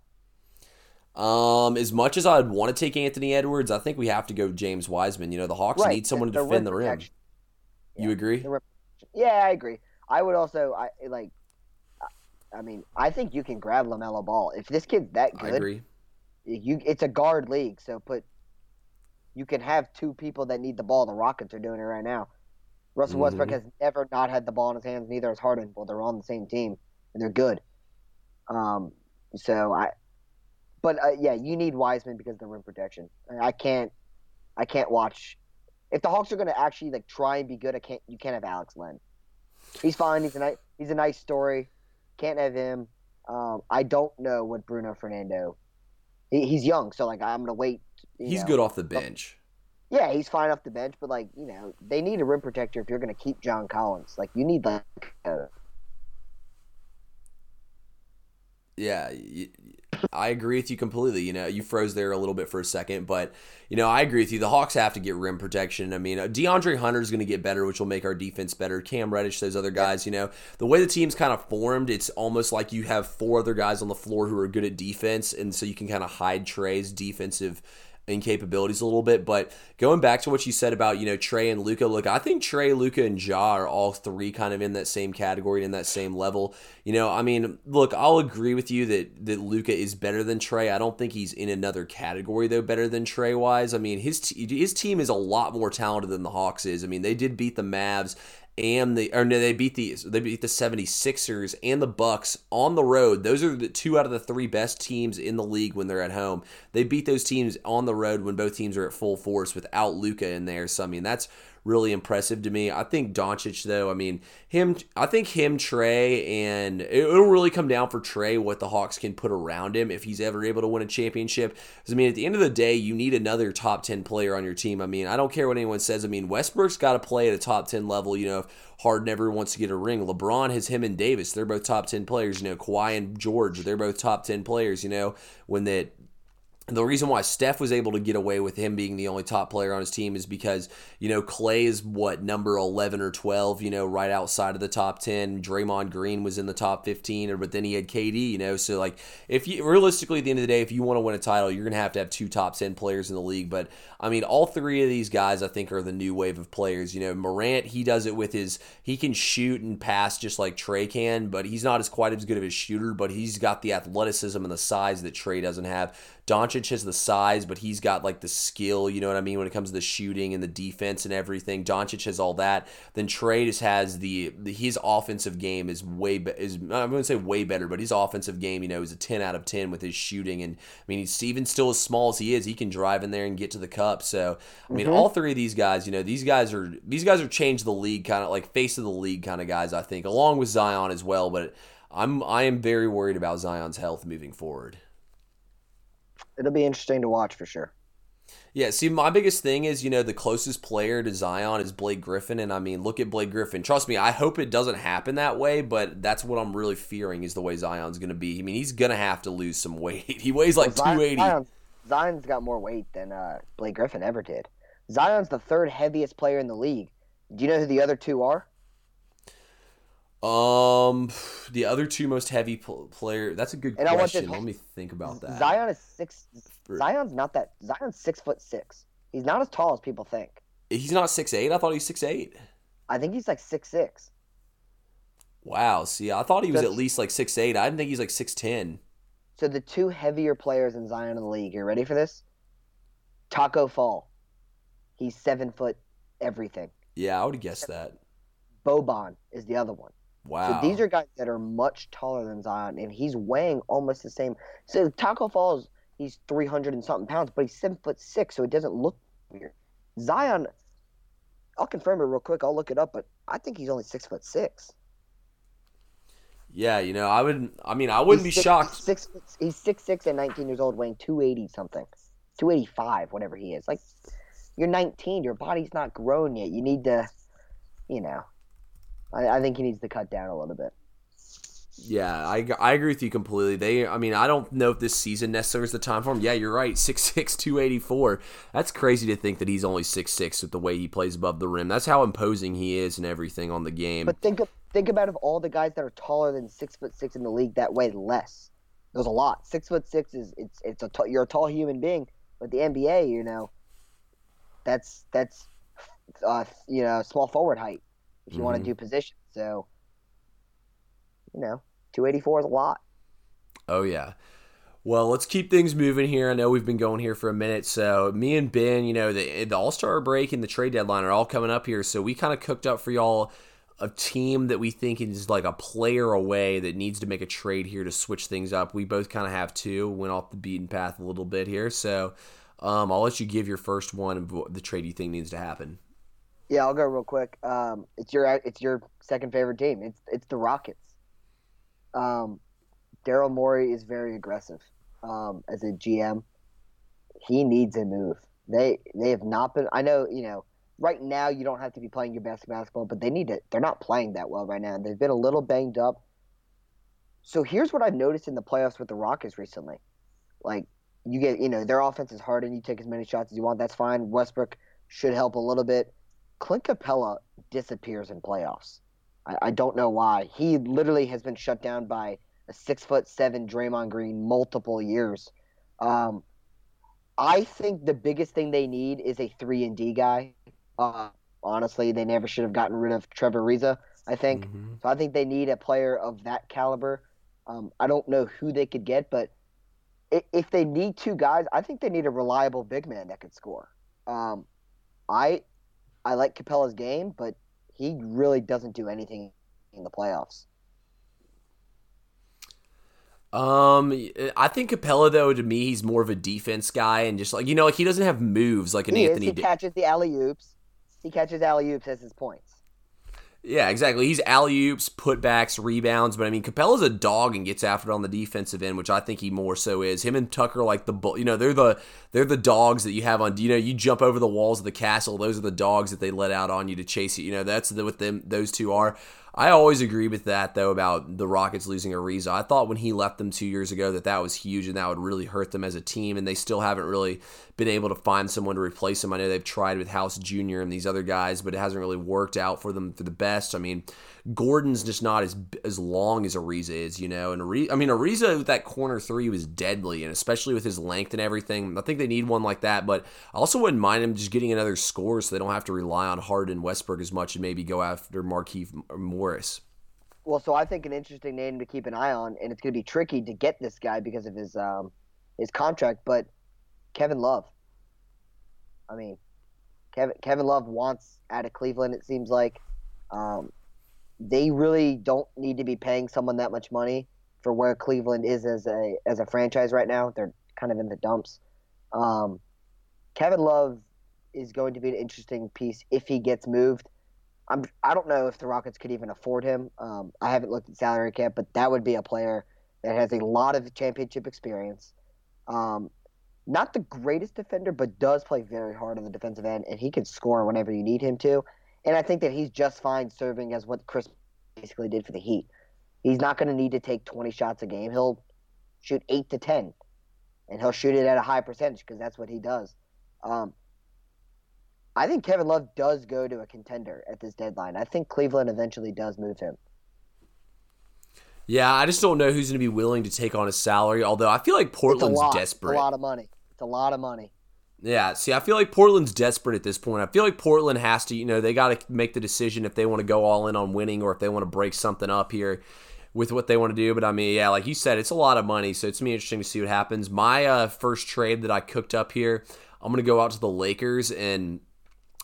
Um, as much as I'd want to take Anthony Edwards, I think we have to go James Wiseman. You know, the Hawks right. need someone to defend the rim. Yeah. You agree? Yeah, I agree. I would also, I like. I mean, I think you can grab Lamelo Ball if this kid's that good. I agree. You, it's a guard league, so put you can have two people that need the ball. The Rockets are doing it right now. Russell mm-hmm. Westbrook has never not had the ball in his hands. Neither has Harden. Well, they're on the same team and they're good. Um, so I, but uh, yeah, you need Wiseman because of the rim protection. I can't, I can't watch. If the Hawks are going to actually like try and be good, I can't. You can't have Alex Len. He's fine. He's a nice. He's a nice story. Can't have him. Um, I don't know what Bruno Fernando. He, he's young, so like I'm gonna wait He's know, good off the bench. Yeah, he's fine off the bench, but like you know, they need a rim protector if you're going to keep John Collins. Like you need like. A... Yeah, I agree with you completely. You know, you froze there a little bit for a second, but you know, I agree with you. The Hawks have to get rim protection. I mean, uh, DeAndre Hunter is going to get better, which will make our defense better. Cam Reddish, those other guys. You know, the way the team's kind of formed, it's almost like you have four other guys on the floor who are good at defense, and so you can kind of hide Trae's defensive incapabilities a little bit. But going back to what you said about, you know, Trae and Luka, look, I think Trae, Luka, and Ja are all three kind of in that same category, in that same level. You know, I mean, look, I'll agree with you that that Luka is better than Trae. I don't think he's in another category though, better than Trae wise. I mean, his t- his team is a lot more talented than the Hawks is. I mean, they did beat the Mavs and the or no, they beat the they beat the 76ers and the Bucks on the road. Those are the two out of the three best teams in the league when they're at home. They beat those teams on the road when both teams are at full force without Luka in there. So I mean that's really impressive to me. I think Doncic though, I mean him, I think him, Trae, and it'll really come down for Trae what the Hawks can put around him if he's ever able to win a championship. Because I mean, at the end of the day, you need another top ten player on your team. I mean, I don't care what anyone says. I mean, Westbrook's got to play at a top ten level. You know, if Harden ever wants to get a ring, LeBron has him and Davis. They're both top ten players. You know, Kawhi and George, they're both top ten players. You know, when that the reason why Steph was able to get away with him being the only top player on his team is because, you know, Clay is what, number 11 or 12, you know, right outside of the top 10. Draymond Green was in the top 15, but then he had KD, you know. So, like, if you realistically, at the end of the day, if you want to win a title, you're going to have to have two top 10 players in the league. But, I mean, all three of these guys, I think, are the new wave of players. You know, Morant, he does it with his, he can shoot and pass just like Trae can, but he's not as quite as good of a shooter, but he's got the athleticism and the size that Trae doesn't have. Doncic has the size, but he's got like the skill, you know what I mean, when it comes to the shooting and the defense and everything. Doncic has all that. Then Trae just has the, the his offensive game is way is I'm going to say way better, but his offensive game, you know, is a 10 out of 10 with his shooting. And I mean, he's even still as small as he is, he can drive in there and get to the cup. So I mean, mm-hmm. all three of these guys, you know, these guys are these guys are changed the league, kind of like face of the league kind of guys. I think, along with Zion as well. But I'm I am very worried about Zion's health moving forward it'll be interesting to watch for sure. Yeah, see, my biggest thing is, you know, the closest player to Zion is Blake Griffin. And I mean, look at Blake Griffin. Trust me, I hope it doesn't happen that way, but that's what I'm really fearing is the way Zion's going to be. I mean, he's going to have to lose some weight. He weighs like well, 280. Zion, Zion's got more weight than uh, Blake Griffin ever did. Zion's the third heaviest player in the league. Do you know who the other two are? Um, Um, the other two most heavy pl- player. That's a good and question. Let me think about that. Zion is six. Zion's not that. Zion's six foot six. He's not as tall as people think. He's not six eight. I thought he's six eight. I think he's like six six. Wow. See, I thought he was at least like six eight. I didn't think he's like six ten. So the two heavier players in Zion in the league. You ready for this? Tacko Fall. He's seven foot everything. Yeah, I would have guessed that. Boban is the other one. Wow. So these are guys that are much taller than Zion, and he's weighing almost the same. So Tacko Falls, he's three hundred and something pounds, but he's seven foot six, so it doesn't look weird. Zion, I'll confirm it real quick. I'll look it up, but I think he's only six foot six. Yeah, you know, I would. I mean, I wouldn't he's be six, shocked. Six, he's six six and nineteen years old, weighing two eighty something, two eighty five, whatever he is. Like, you're nineteen. Your body's not grown yet. You need to, you know, I, I think he needs to cut down a little bit. Yeah, I, I agree with you completely. They, I mean, I don't know if this season necessarily is the time for him. Yeah, you're right. 6'6", 284. That's crazy to think that he's only 6'6", with the way he plays above the rim. That's how imposing he is and everything on the game. But think think about of all the guys that are taller than six foot six in the league that weigh less. There's a lot. Six foot six is it's it's a t- you're a tall human being, but the NBA, you know, that's that's uh, you know small forward height if you mm-hmm. want to do position. So, you know, 284 is a lot. Oh, yeah. Well, let's keep things moving here. I know we've been going here for a minute. So, me and Ben, you know, the, the All Star break and the trade deadline are all coming up here. So, we kind of cooked up for y'all a team that we think is like a player away that needs to make a trade here to switch things up. We both kind of have two. Went off the beaten path a little bit here. So, um, I'll let you give your first one of the trade you think needs to happen. Yeah, I'll go real quick. Um, it's your it's your second favorite team. It's it's the Rockets. Um, Daryl Morey is very aggressive um, as a GM. He needs a move. They they have not been. I know you know right now you don't have to be playing your best basketball, but they need to. They're not playing that well right now. They've been a little banged up. So here's what I've noticed in the playoffs with the Rockets recently. Like you get, you know, their offense is hard and you take as many shots as you want. That's fine. Westbrook should help a little bit. Clint Capela disappears in playoffs. I, I, don't know why. He literally has been shut down by a six foot seven Draymond Green multiple years. Um, I think the biggest thing they need is a three and D guy. Uh, honestly, they never should have gotten rid of Trevor Ariza. I think mm-hmm. so. I think they need a player of that caliber. Um, I don't know who they could get, but if they need two guys, I think they need a reliable big man that could score. Um, I I like Capela's game, but he really doesn't do anything in the playoffs. Um, I think Capela though to me he's more of a defense guy and just like you know like he doesn't have moves like an he Anthony. Is. He catches the alley oops. He catches alley oops as his points. Yeah, exactly. He's alley oops, putbacks, rebounds, but I mean, Capela's a dog and gets after it on the defensive end, which I think he more so is. Him and Tucker, like the bull, you know, they're the they're the dogs that you have on. You know, you jump over the walls of the castle. Those are the dogs that they let out on you to chase you. You know, that's the, what them those two are. I always agree with that though about the Rockets losing Ariza. I thought when he left them two years ago that that was huge and that would really hurt them as a team, and they still haven't really been able to find someone to replace him. I know they've tried with House Jr. and these other guys, but it hasn't really worked out for them for the best. I mean, Gordon's just not as as long as Ariza is, you know. And Ariza, I mean, Ariza with that corner three was deadly, and especially with his length and everything. I think they need one like that. But I also wouldn't mind him just getting another score, so they don't have to rely on Harden and Westbrook as much, and maybe go after Markieff Morris. Well, so I think an interesting name to keep an eye on, and it's going to be tricky to get this guy because of his um, his contract, but Kevin Love. I mean, Kevin Kevin Love wants out of Cleveland. It seems like. Um, they really don't need to be paying someone that much money for where Cleveland is as a as a franchise right now. They're kind of in the dumps. Um, Kevin Love is going to be an interesting piece if he gets moved. I'm I don't know if the Rockets could even afford him. Um, I haven't looked at salary cap, but that would be a player that has a lot of championship experience. Um, not the greatest defender, but does play very hard on the defensive end, and he can score whenever you need him to. And I think that he's just fine serving as what Chris basically did for the Heat. He's not going to need to take 20 shots a game. He'll shoot 8 to 10, and he'll shoot it at a high percentage because that's what he does. Um, I think Kevin Love does go to a contender at this deadline. I think Cleveland eventually does move him. Yeah, I just don't know who's going to be willing to take on his salary. Although I feel like Portland's it's desperate. It's a lot of money. It's a lot of money. Yeah, see, I feel like Portland's desperate at this point. I feel like Portland has to, you know, they got to make the decision if they want to go all in on winning or if they want to break something up here with what they want to do. But I mean, yeah, like you said, it's a lot of money, so it's gonna be interesting to see what happens. My uh, first trade that I cooked up here, I'm gonna go out to the Lakers, and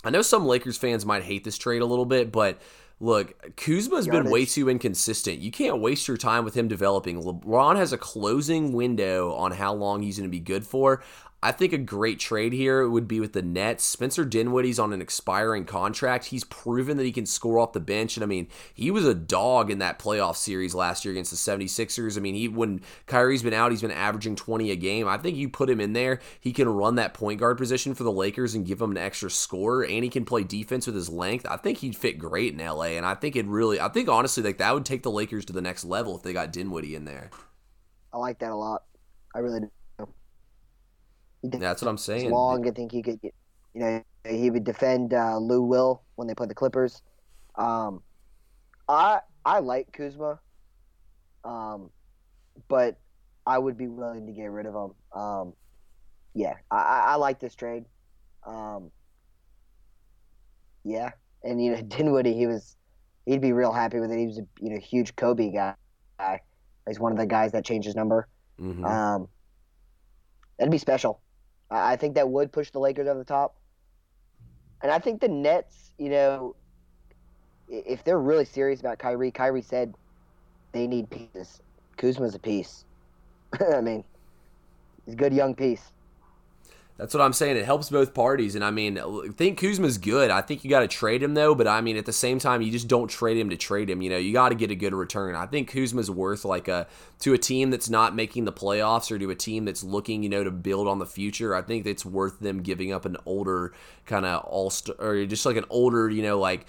I know some Lakers fans might hate this trade a little bit, but Look, Kuzma's been way too inconsistent. You can't waste your time with him developing. LeBron has a closing window on how long he's going to be good for. I think a great trade here would be with the Nets. Spencer Dinwiddie's on an expiring contract. He's proven that he can score off the bench. And I mean, he was a dog in that playoff series last year against the 76ers. I mean, he when Kyrie's been out, he's been averaging 20 a game. I think you put him in there, he can run that point guard position for the Lakers and give them an extra score. And he can play defense with his length. I think he'd fit great in LA. And I think it really, I think honestly, like that would take the Lakers to the next level if they got Dinwiddie in there. I like that a lot. I really do. That's what I'm saying. Long, I think he could, you know, he would defend uh, Lou Will when they play the Clippers. Um, I I like Kuzma, um, but I would be willing to get rid of him. Um, yeah, I, I like this trade. Um, yeah, and you know Dinwiddie, he was he'd be real happy with it. He was a you know huge Kobe guy. He's one of the guys that changed his number. Mm-hmm. Um, that'd be special. I think that would push the Lakers over the top. And I think the Nets, you know, if they're really serious about Kyrie, Kyrie said they need pieces. Kuzma's a piece. I mean, he's a good young piece. That's what I'm saying. It helps both parties. And I mean, I think Kuzma's good. I think you got to trade him, though. But I mean, at the same time, you just don't trade him to trade him. You know, you got to get a good return. I think Kuzma's worth like a to a team that's not making the playoffs or to a team that's looking, you know, to build on the future. I think it's worth them giving up an older kind of all star or just like an older, you know, like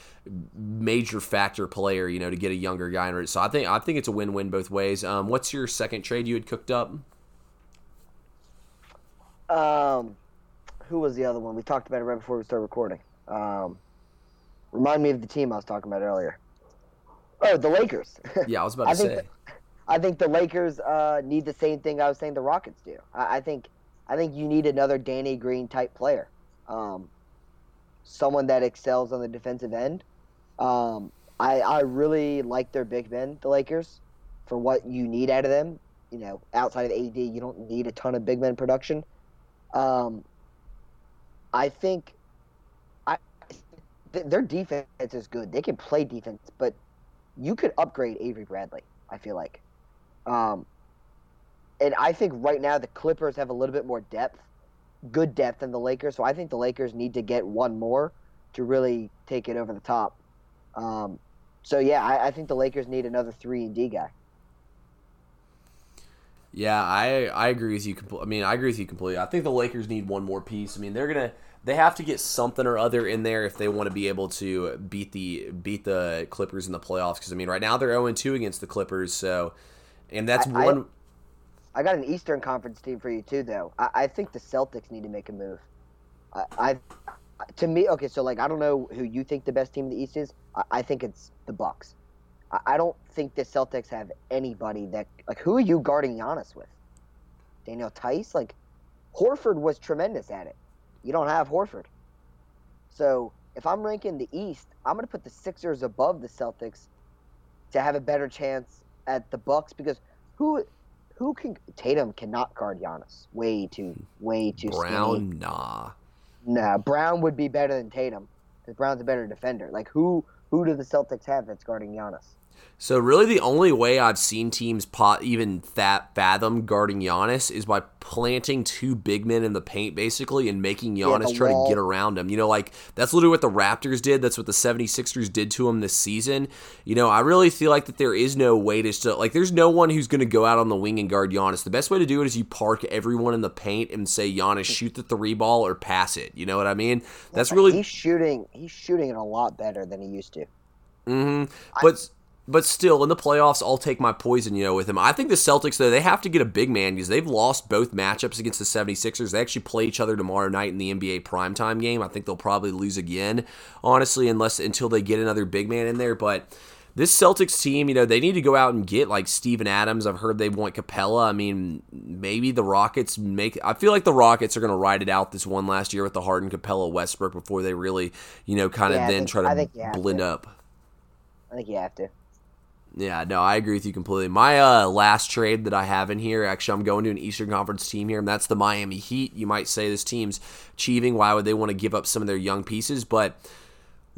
major factor player, you know, to get a younger guy. So I think I think it's a win win both ways. Um, what's your second trade you had cooked up? Um, who was the other one? We talked about it right before we started recording. Um, remind me of the team I was talking about earlier. Oh, the Lakers. Yeah, I was about to say. The, I think the Lakers uh, need the same thing I was saying the Rockets do. I, I think I think you need another Danny Green type player, um, someone that excels on the defensive end. Um, I I really like their big men, the Lakers, for what you need out of them. You know, outside of AD, you don't need a ton of big men production. Um, I think I their defense is good. They can play defense, but you could upgrade Avery Bradley. I feel like, um, and I think right now the Clippers have a little bit more depth, good depth than the Lakers. So I think the Lakers need to get one more to really take it over the top. Um, so yeah, I, I think the Lakers need another three and D guy. Yeah, I I agree with you. I mean, I agree with you completely. I think the Lakers need one more piece. I mean, they're gonna they have to get something or other in there if they want to be able to beat the beat the Clippers in the playoffs. Because I mean, right now they're oh zero two against the Clippers. So, and that's I, one. I, I, got an Eastern Conference team for you too, though. I, I think the Celtics need to make a move. I, I, to me, okay, so like I don't know who you think the best team in the East is. I, I think it's the Bucks. I, don't think the Celtics have anybody that like who are you guarding Giannis with? Daniel Theis? like Horford was tremendous at it. You don't have Horford. So if I'm ranking the East, I'm going to put the Sixers above the Celtics to have a better chance at the Bucks because who who can Tatum cannot guard Giannis. Way too way too Brown, skinny. nah. Nah, Brown would be better than Tatum because Brown's a better defender. Like who who do the Celtics have that's guarding Giannis? So really, the only way I've seen teams pot even that fathom guarding Giannis is by planting two big men in the paint, basically, and making Giannis yeah, try wall. to get around him. You know, like that's literally what the Raptors did. That's what the 76ers did to him this season. You know, I really feel like that there is no way to still like. There's no one who's going to go out on the wing and guard Giannis. The best way to do it is you park everyone in the paint and say Giannis shoot the three ball or pass it. You know what I mean? That's really he's shooting. He's shooting it a lot better than he used to. Mm-hmm. But. I, but still, in the playoffs, I'll take my poison, you know, with him. I think the Celtics, though, they have to get a big man because they've lost both matchups against the 76ers. They actually play each other tomorrow night in the NBA primetime game. I think they'll probably lose again, honestly, unless until they get another big man in there. But this Celtics team, you know, they need to go out and get like Steven Adams. I've heard they want Capela. I mean, maybe the Rockets make. I feel like the Rockets are going to ride it out this one last year with the Harden, Capela, Westbrook before they really, you know, kind of yeah, then think, try to blend to. up. I think you have to. Yeah, no, I agree with you completely. My uh, last trade that I have in here, actually, I'm going to an Eastern Conference team here, and that's the Miami Heat. You might say this team's achieving. Why would they want to give up some of their young pieces? But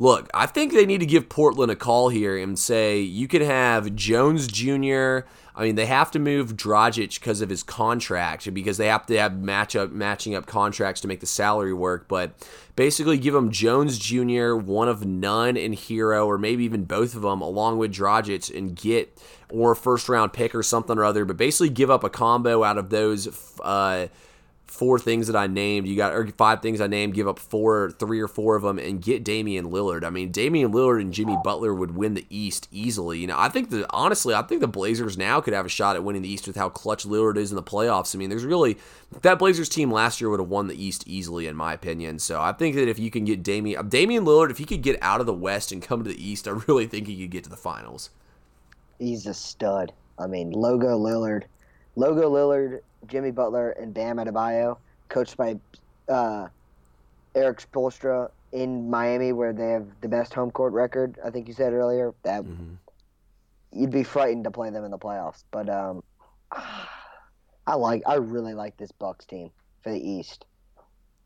look, I think they need to give Portland a call here and say you can have Jones Jr. I mean, they have to move Dragic because of his contract, because they have to have match up, matching up contracts to make the salary work. But basically, give them Jones Jr., one of none, and Herro, or maybe even both of them, along with Dragic, and get or a first round pick or something or other. But basically, give up a combo out of those. Uh, four things that I named. You got or five things I named. Give up four, three or four of them, and get Damian Lillard. I mean, Damian Lillard and Jimmy Butler would win the East easily. You know, I think that honestly, I think the Blazers now could have a shot at winning the East with how clutch Lillard is in the playoffs. I mean, there's really that Blazers team last year would have won the East easily, in my opinion. So I think that if you can get Damian Damian Lillard, if he could get out of the West and come to the East, I really think he could get to the finals. He's a stud. I mean, logo Lillard, logo Lillard Jimmy Butler and Bam Adebayo, coached by uh, Erik Spoelstra in Miami, where they have the best home court record. I think you said earlier that mm-hmm. you'd be frightened to play them in the playoffs. But um, I like, I really like this Bucks team for the East.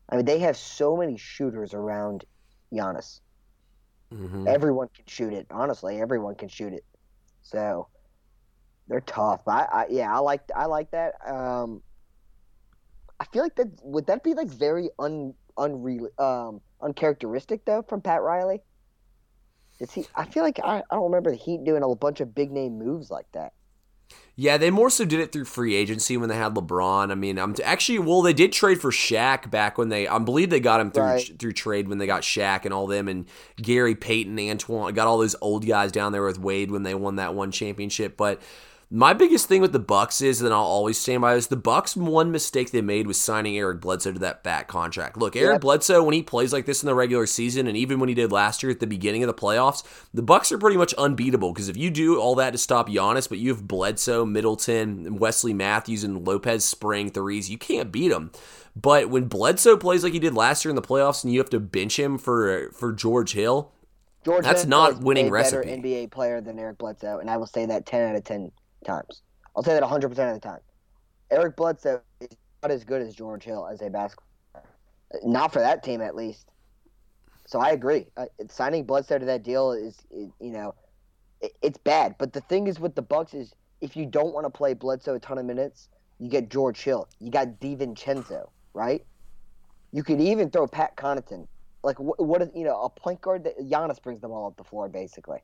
I mean, they have so many shooters around Giannis. Mm-hmm. Everyone can shoot it. Honestly, everyone can shoot it. So they're tough. I, I yeah, I like I like that. Um, I feel like that would that be like very un unreal um uncharacteristic though from Pat Riley. Is he? I feel like I, I don't remember the Heat doing a bunch of big name moves like that. Yeah, they more so did it through free agency when they had LeBron. I mean, I'm t- actually well, they did trade for Shaq back when they. I believe they got him through right. through trade when they got Shaq and all them and Gary Payton, Antoine, got all those old guys down there with Wade when they won that one championship. But my biggest thing with the Bucks is, and I'll always stand by this: the Bucks' one mistake they made was signing Eric Bledsoe to that back contract. Look, Eric yep. Bledsoe, when he plays like this in the regular season, and even when he did last year at the beginning of the playoffs, the Bucks are pretty much unbeatable. Because if you do all that to stop Giannis, but you have Bledsoe, Middleton, Wesley Matthews, and Lopez spraying threes, you can't beat them. But when Bledsoe plays like he did last year in the playoffs, and you have to bench him for for George Hill, George that's not winning recipe. Better NBA player than Eric Bledsoe, and I will say that ten out of ten times. I'll say that 100% of the time. Eric Bledsoe is not as good as George Hill as a basketball Not for that team, at least. So I agree. Uh, signing Bledsoe to that deal is, is you know, it, it's bad. But the thing is with the Bucks is if you don't want to play Bledsoe a ton of minutes, you get George Hill. You got DiVincenzo, right? You could even throw Pat Connaughton. Like what, what is you know a point guard that Giannis brings the ball up the floor basically.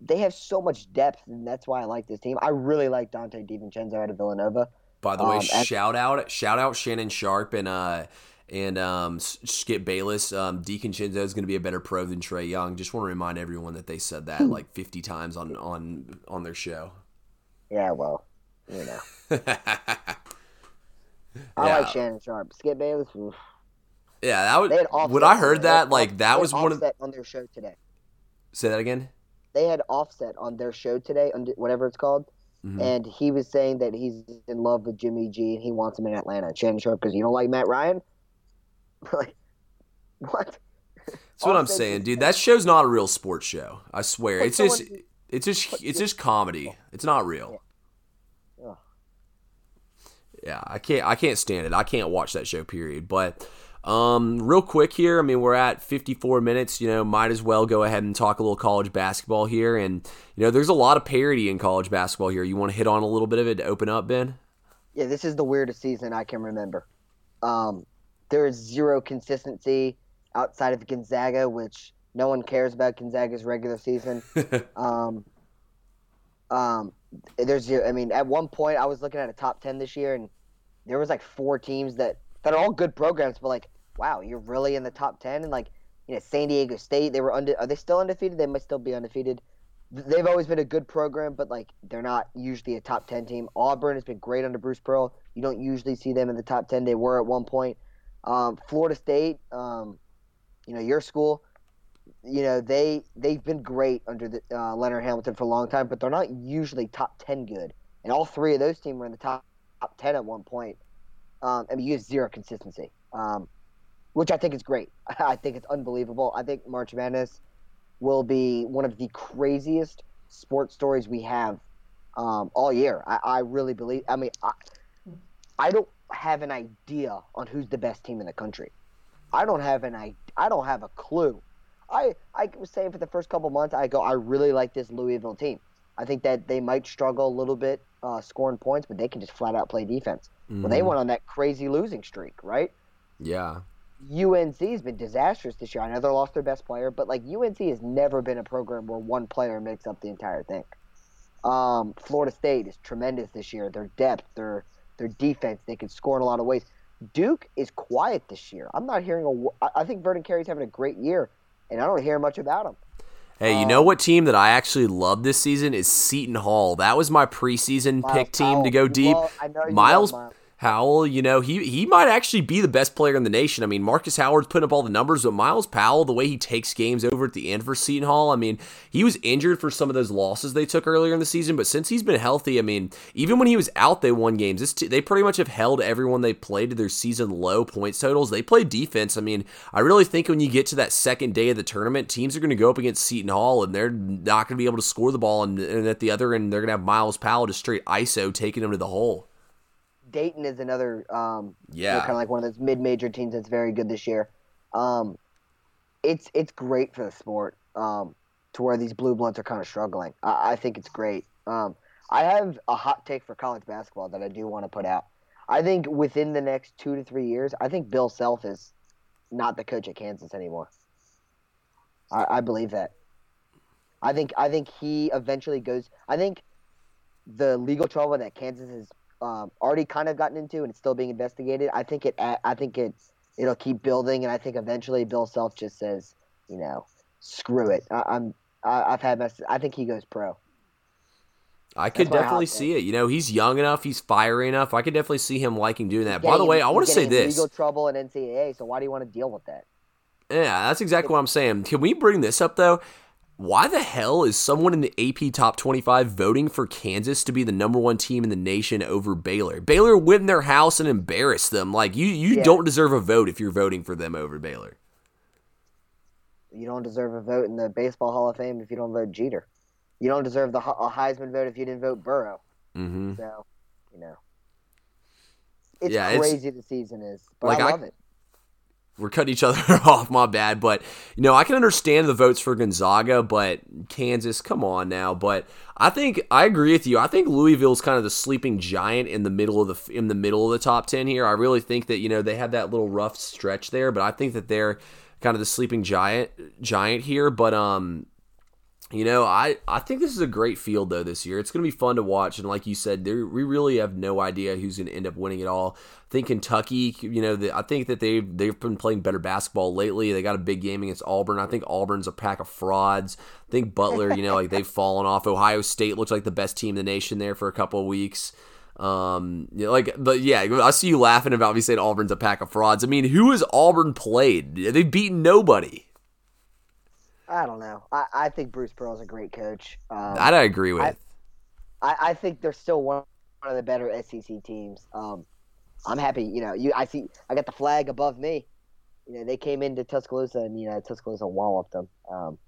They have so much depth, and that's why I like this team. I really like Donte DiVincenzo out of Villanova. By the way, um, shout out shout out Shannon Sharpe and uh and um, Skip Bayless. Um, DiVincenzo is going to be a better pro than Trae Young. Just want to remind everyone that they said that like 50 times on on on their show. Yeah, well, you know. I yeah. like Shannon Sharpe. Skip Bayless. Oof. Yeah, that was when I heard that. Like that was one of on their show today. Say that again. They had Offset on their show today, whatever it's called, mm-hmm. and he was saying that he's in love with Jimmy G and he wants him in Atlanta. Shannon Sharpe because you don't like Matt Ryan. like what? That's what I'm saying, dude. That show's not a real sports show. I swear. It's just it's just it's just comedy. It's not real. Yeah. yeah, I can't I can't stand it. I can't watch that show. Period. But um, real quick here, I mean, we're at 54 minutes. You know, might as well go ahead and talk a little college basketball here. And, you know, there's a lot of parity in college basketball here. You want to hit on a little bit of it to open up, Ben? Yeah, this is the weirdest season I can remember. Um, there is zero consistency outside of Gonzaga, which no one cares about Gonzaga's regular season. um, um, there's, I mean, at one point I was looking at a top 10 this year and there was like four teams that, that are all good programs, but like wow, you're really in the top ten. And like, you know, San Diego State, they were under. Are they still undefeated? They might still be undefeated. They've always been a good program, but like they're not usually a top ten team. Auburn has been great under Bruce Pearl. You don't usually see them in the top ten. They were at one point. Um, Florida State, um, you know, your school, you know, they they've been great under the, uh, Leonard Hamilton for a long time, but they're not usually top ten good. And all three of those teams were in the top top ten at one point. Um, I mean, you have zero consistency. Um, which I think is great. I think it's unbelievable. I think March Madness will be one of the craziest sports stories we have um, all year. I, I, really believe. I mean, I, I don't have an idea on who's the best team in the country. I don't have an I, I don't have a clue. I I was saying for the first couple months, I go, I really like this Louisville team. I think that they might struggle a little bit uh, scoring points, but they can just flat out play defense. Mm-hmm. Well, they went on that crazy losing streak, right? Yeah. UNC has been disastrous this year. I know they lost their best player, but like UNC has never been a program where one player makes up the entire thing. Um, Florida State is tremendous this year. Their depth, their their defense, they can score in a lot of ways. Duke is quiet this year. I'm not hearing a. I think Vernon Carey's having a great year, and I don't hear much about him. Hey, you know um, what team that I actually love this season is Seton Hall. That was my preseason Myles pick team Powell. to go deep. Myles, Myles Powell, you know, he he might actually be the best player in the nation. I mean, Marcus Howard's putting up all the numbers, but Myles Powell, the way he takes games over at the end for Seton Hall, I mean, he was injured for some of those losses they took earlier in the season, but since he's been healthy, I mean, even when he was out, they won games. This t- they pretty much have held everyone they played to their season low points totals. They play defense. I mean, I really think when you get to that second day of the tournament, teams are going to go up against Seton Hall, and they're not going to be able to score the ball, and, and at the other end, they're going to have Myles Powell just straight ISO taking them to the hole. Dayton is another, um, yeah, you know, kind of like one of those mid-major teams that's very good this year. Um, it's it's great for the sport um, to where these blue bloods are kind of struggling. I, I think it's great. Um, I have a hot take for college basketball that I do want to put out. I think within the next two to three years, I think Bill Self is not the coach at Kansas anymore. I, I believe that. I think I think he eventually goes. I think the legal trouble that Kansas is um, already kind of gotten into and it's still being investigated. I think it. I think it's it'll keep building, and I think eventually Bill Self just says, you know, screw it. I, I'm. I, have had my. I think he goes pro. I could definitely see it. You know, he's young enough, he's fiery enough. I could definitely see him liking doing that. By the way, I want to say this: legal trouble in NCAA. So why do you want to deal with that? Yeah, that's exactly what I'm saying. Can we bring this up though? Why the hell is someone in the AP top 25 voting for Kansas to be the number one team in the nation over Baylor? Baylor went in their house and embarrassed them. Like you, you yeah. don't deserve a vote if you're voting for them over Baylor. You don't deserve a vote in the Baseball Hall of Fame if you don't vote Jeter. You don't deserve the a Heisman vote if you didn't vote Burrow. Mm-hmm. So, you know, it's yeah, crazy it's, the season is, but like I love I, it we're cutting each other off. My bad, but you know I can understand the votes for Gonzaga, but Kansas, come on now. But I think I agree with you. I think Louisville's kind of the sleeping giant in the middle of the in the middle of the top ten here. I really think that you know they had that little rough stretch there, but I think that they're kind of the sleeping giant giant here. But um, You know, I, I think this is a great field though this year. It's going to be fun to watch, and like you said, there, we really have no idea who's going to end up winning it all. I think Kentucky, you know, the, I think that they they've been playing better basketball lately. They got a big game against Auburn. I think Auburn's a pack of frauds. I think Butler, you know, like they've fallen off. Ohio State looks like the best team in the nation there for a couple of weeks. Um, you know, like, but yeah, I see you laughing about me saying Auburn's a pack of frauds. I mean, who has Auburn played? They've beaten nobody. I don't know. I, I think Bruce Pearl's a great coach. Um, that I agree with. I, I, I, think they're still one, of the better SEC teams. Um, I'm happy. You know, you I see. I got the flag above me. You know, they came into Tuscaloosa and you know Tuscaloosa walloped them. Um,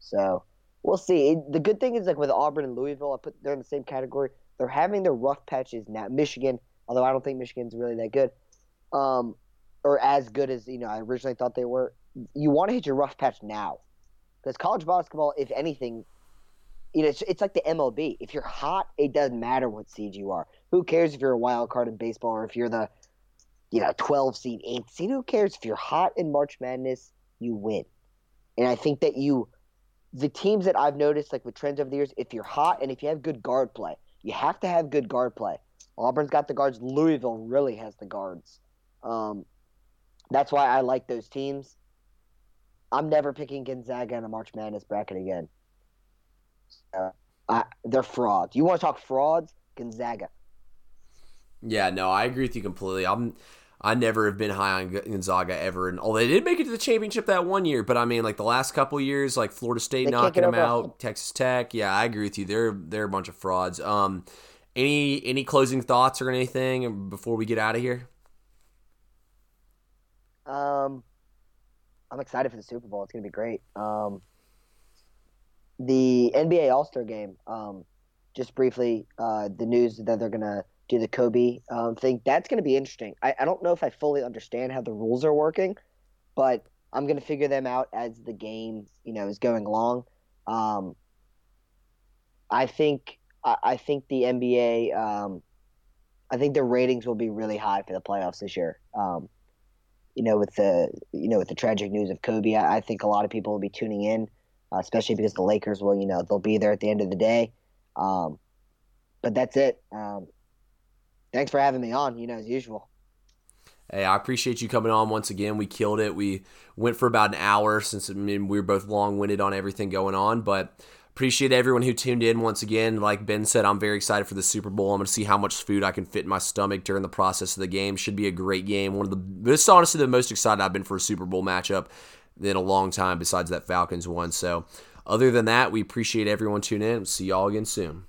so we'll see. It, the good thing is like with Auburn and Louisville, I put they're in the same category. They're having their rough patches now. Michigan, although I don't think Michigan's really that good, um, or as good as you know I originally thought they were. You want to hit your rough patch now because college basketball, if anything, you know, it's, it's like the MLB. If you're hot, it doesn't matter what seed you are. Who cares if you're a wild card in baseball or if you're the, you know, 12 seed, 8 seed? Who cares if you're hot in March Madness? You win. And I think that you, the teams that I've noticed, like with trends over the years, if you're hot and if you have good guard play, you have to have good guard play. Auburn's got the guards. Louisville really has the guards. Um, that's why I like those teams. I'm never picking Gonzaga in a March Madness bracket again. Uh, I, they're frauds. You want to talk frauds? Gonzaga. Yeah, no, I agree with you completely. I'm I never have been high on Gonzaga ever, and although they did make it to the championship that one year, but I mean, like the last couple years, like Florida State they knocking them out, Texas Tech. Yeah, I agree with you. They're they're a bunch of frauds. Um, any any closing thoughts or anything before we get out of here? Um, I'm excited for the Super Bowl. It's gonna be great. Um, the NBA All Star Game. Um, just briefly, uh, the news that they're gonna do the Kobe um, thing. That's gonna be interesting. I, I don't know if I fully understand how the rules are working, but I'm gonna figure them out as the game, you know, is going along. Um, I think I, I think the NBA. Um, I think the ratings will be really high for the playoffs this year. Um, you know, with the you know with the tragic news of Kobe, I, I think a lot of people will be tuning in, uh, especially because the Lakers will, you know, they'll be there at the end of the day. Um, but that's it. Um, thanks for having me on. You know, as usual. Hey, I appreciate you coming on once again. We killed it. We went for about an hour since I mean, we were both long winded on everything going on, but Appreciate everyone who tuned in once again. Like Ben said, I'm very excited for the Super Bowl. I'm going to see how much food I can fit in my stomach during the process of the game. Should be a great game. One of the this is honestly the most excited I've been for a Super Bowl matchup in a long time. Besides that Falcons one. So, other than that, we appreciate everyone tuning in. See y'all again soon.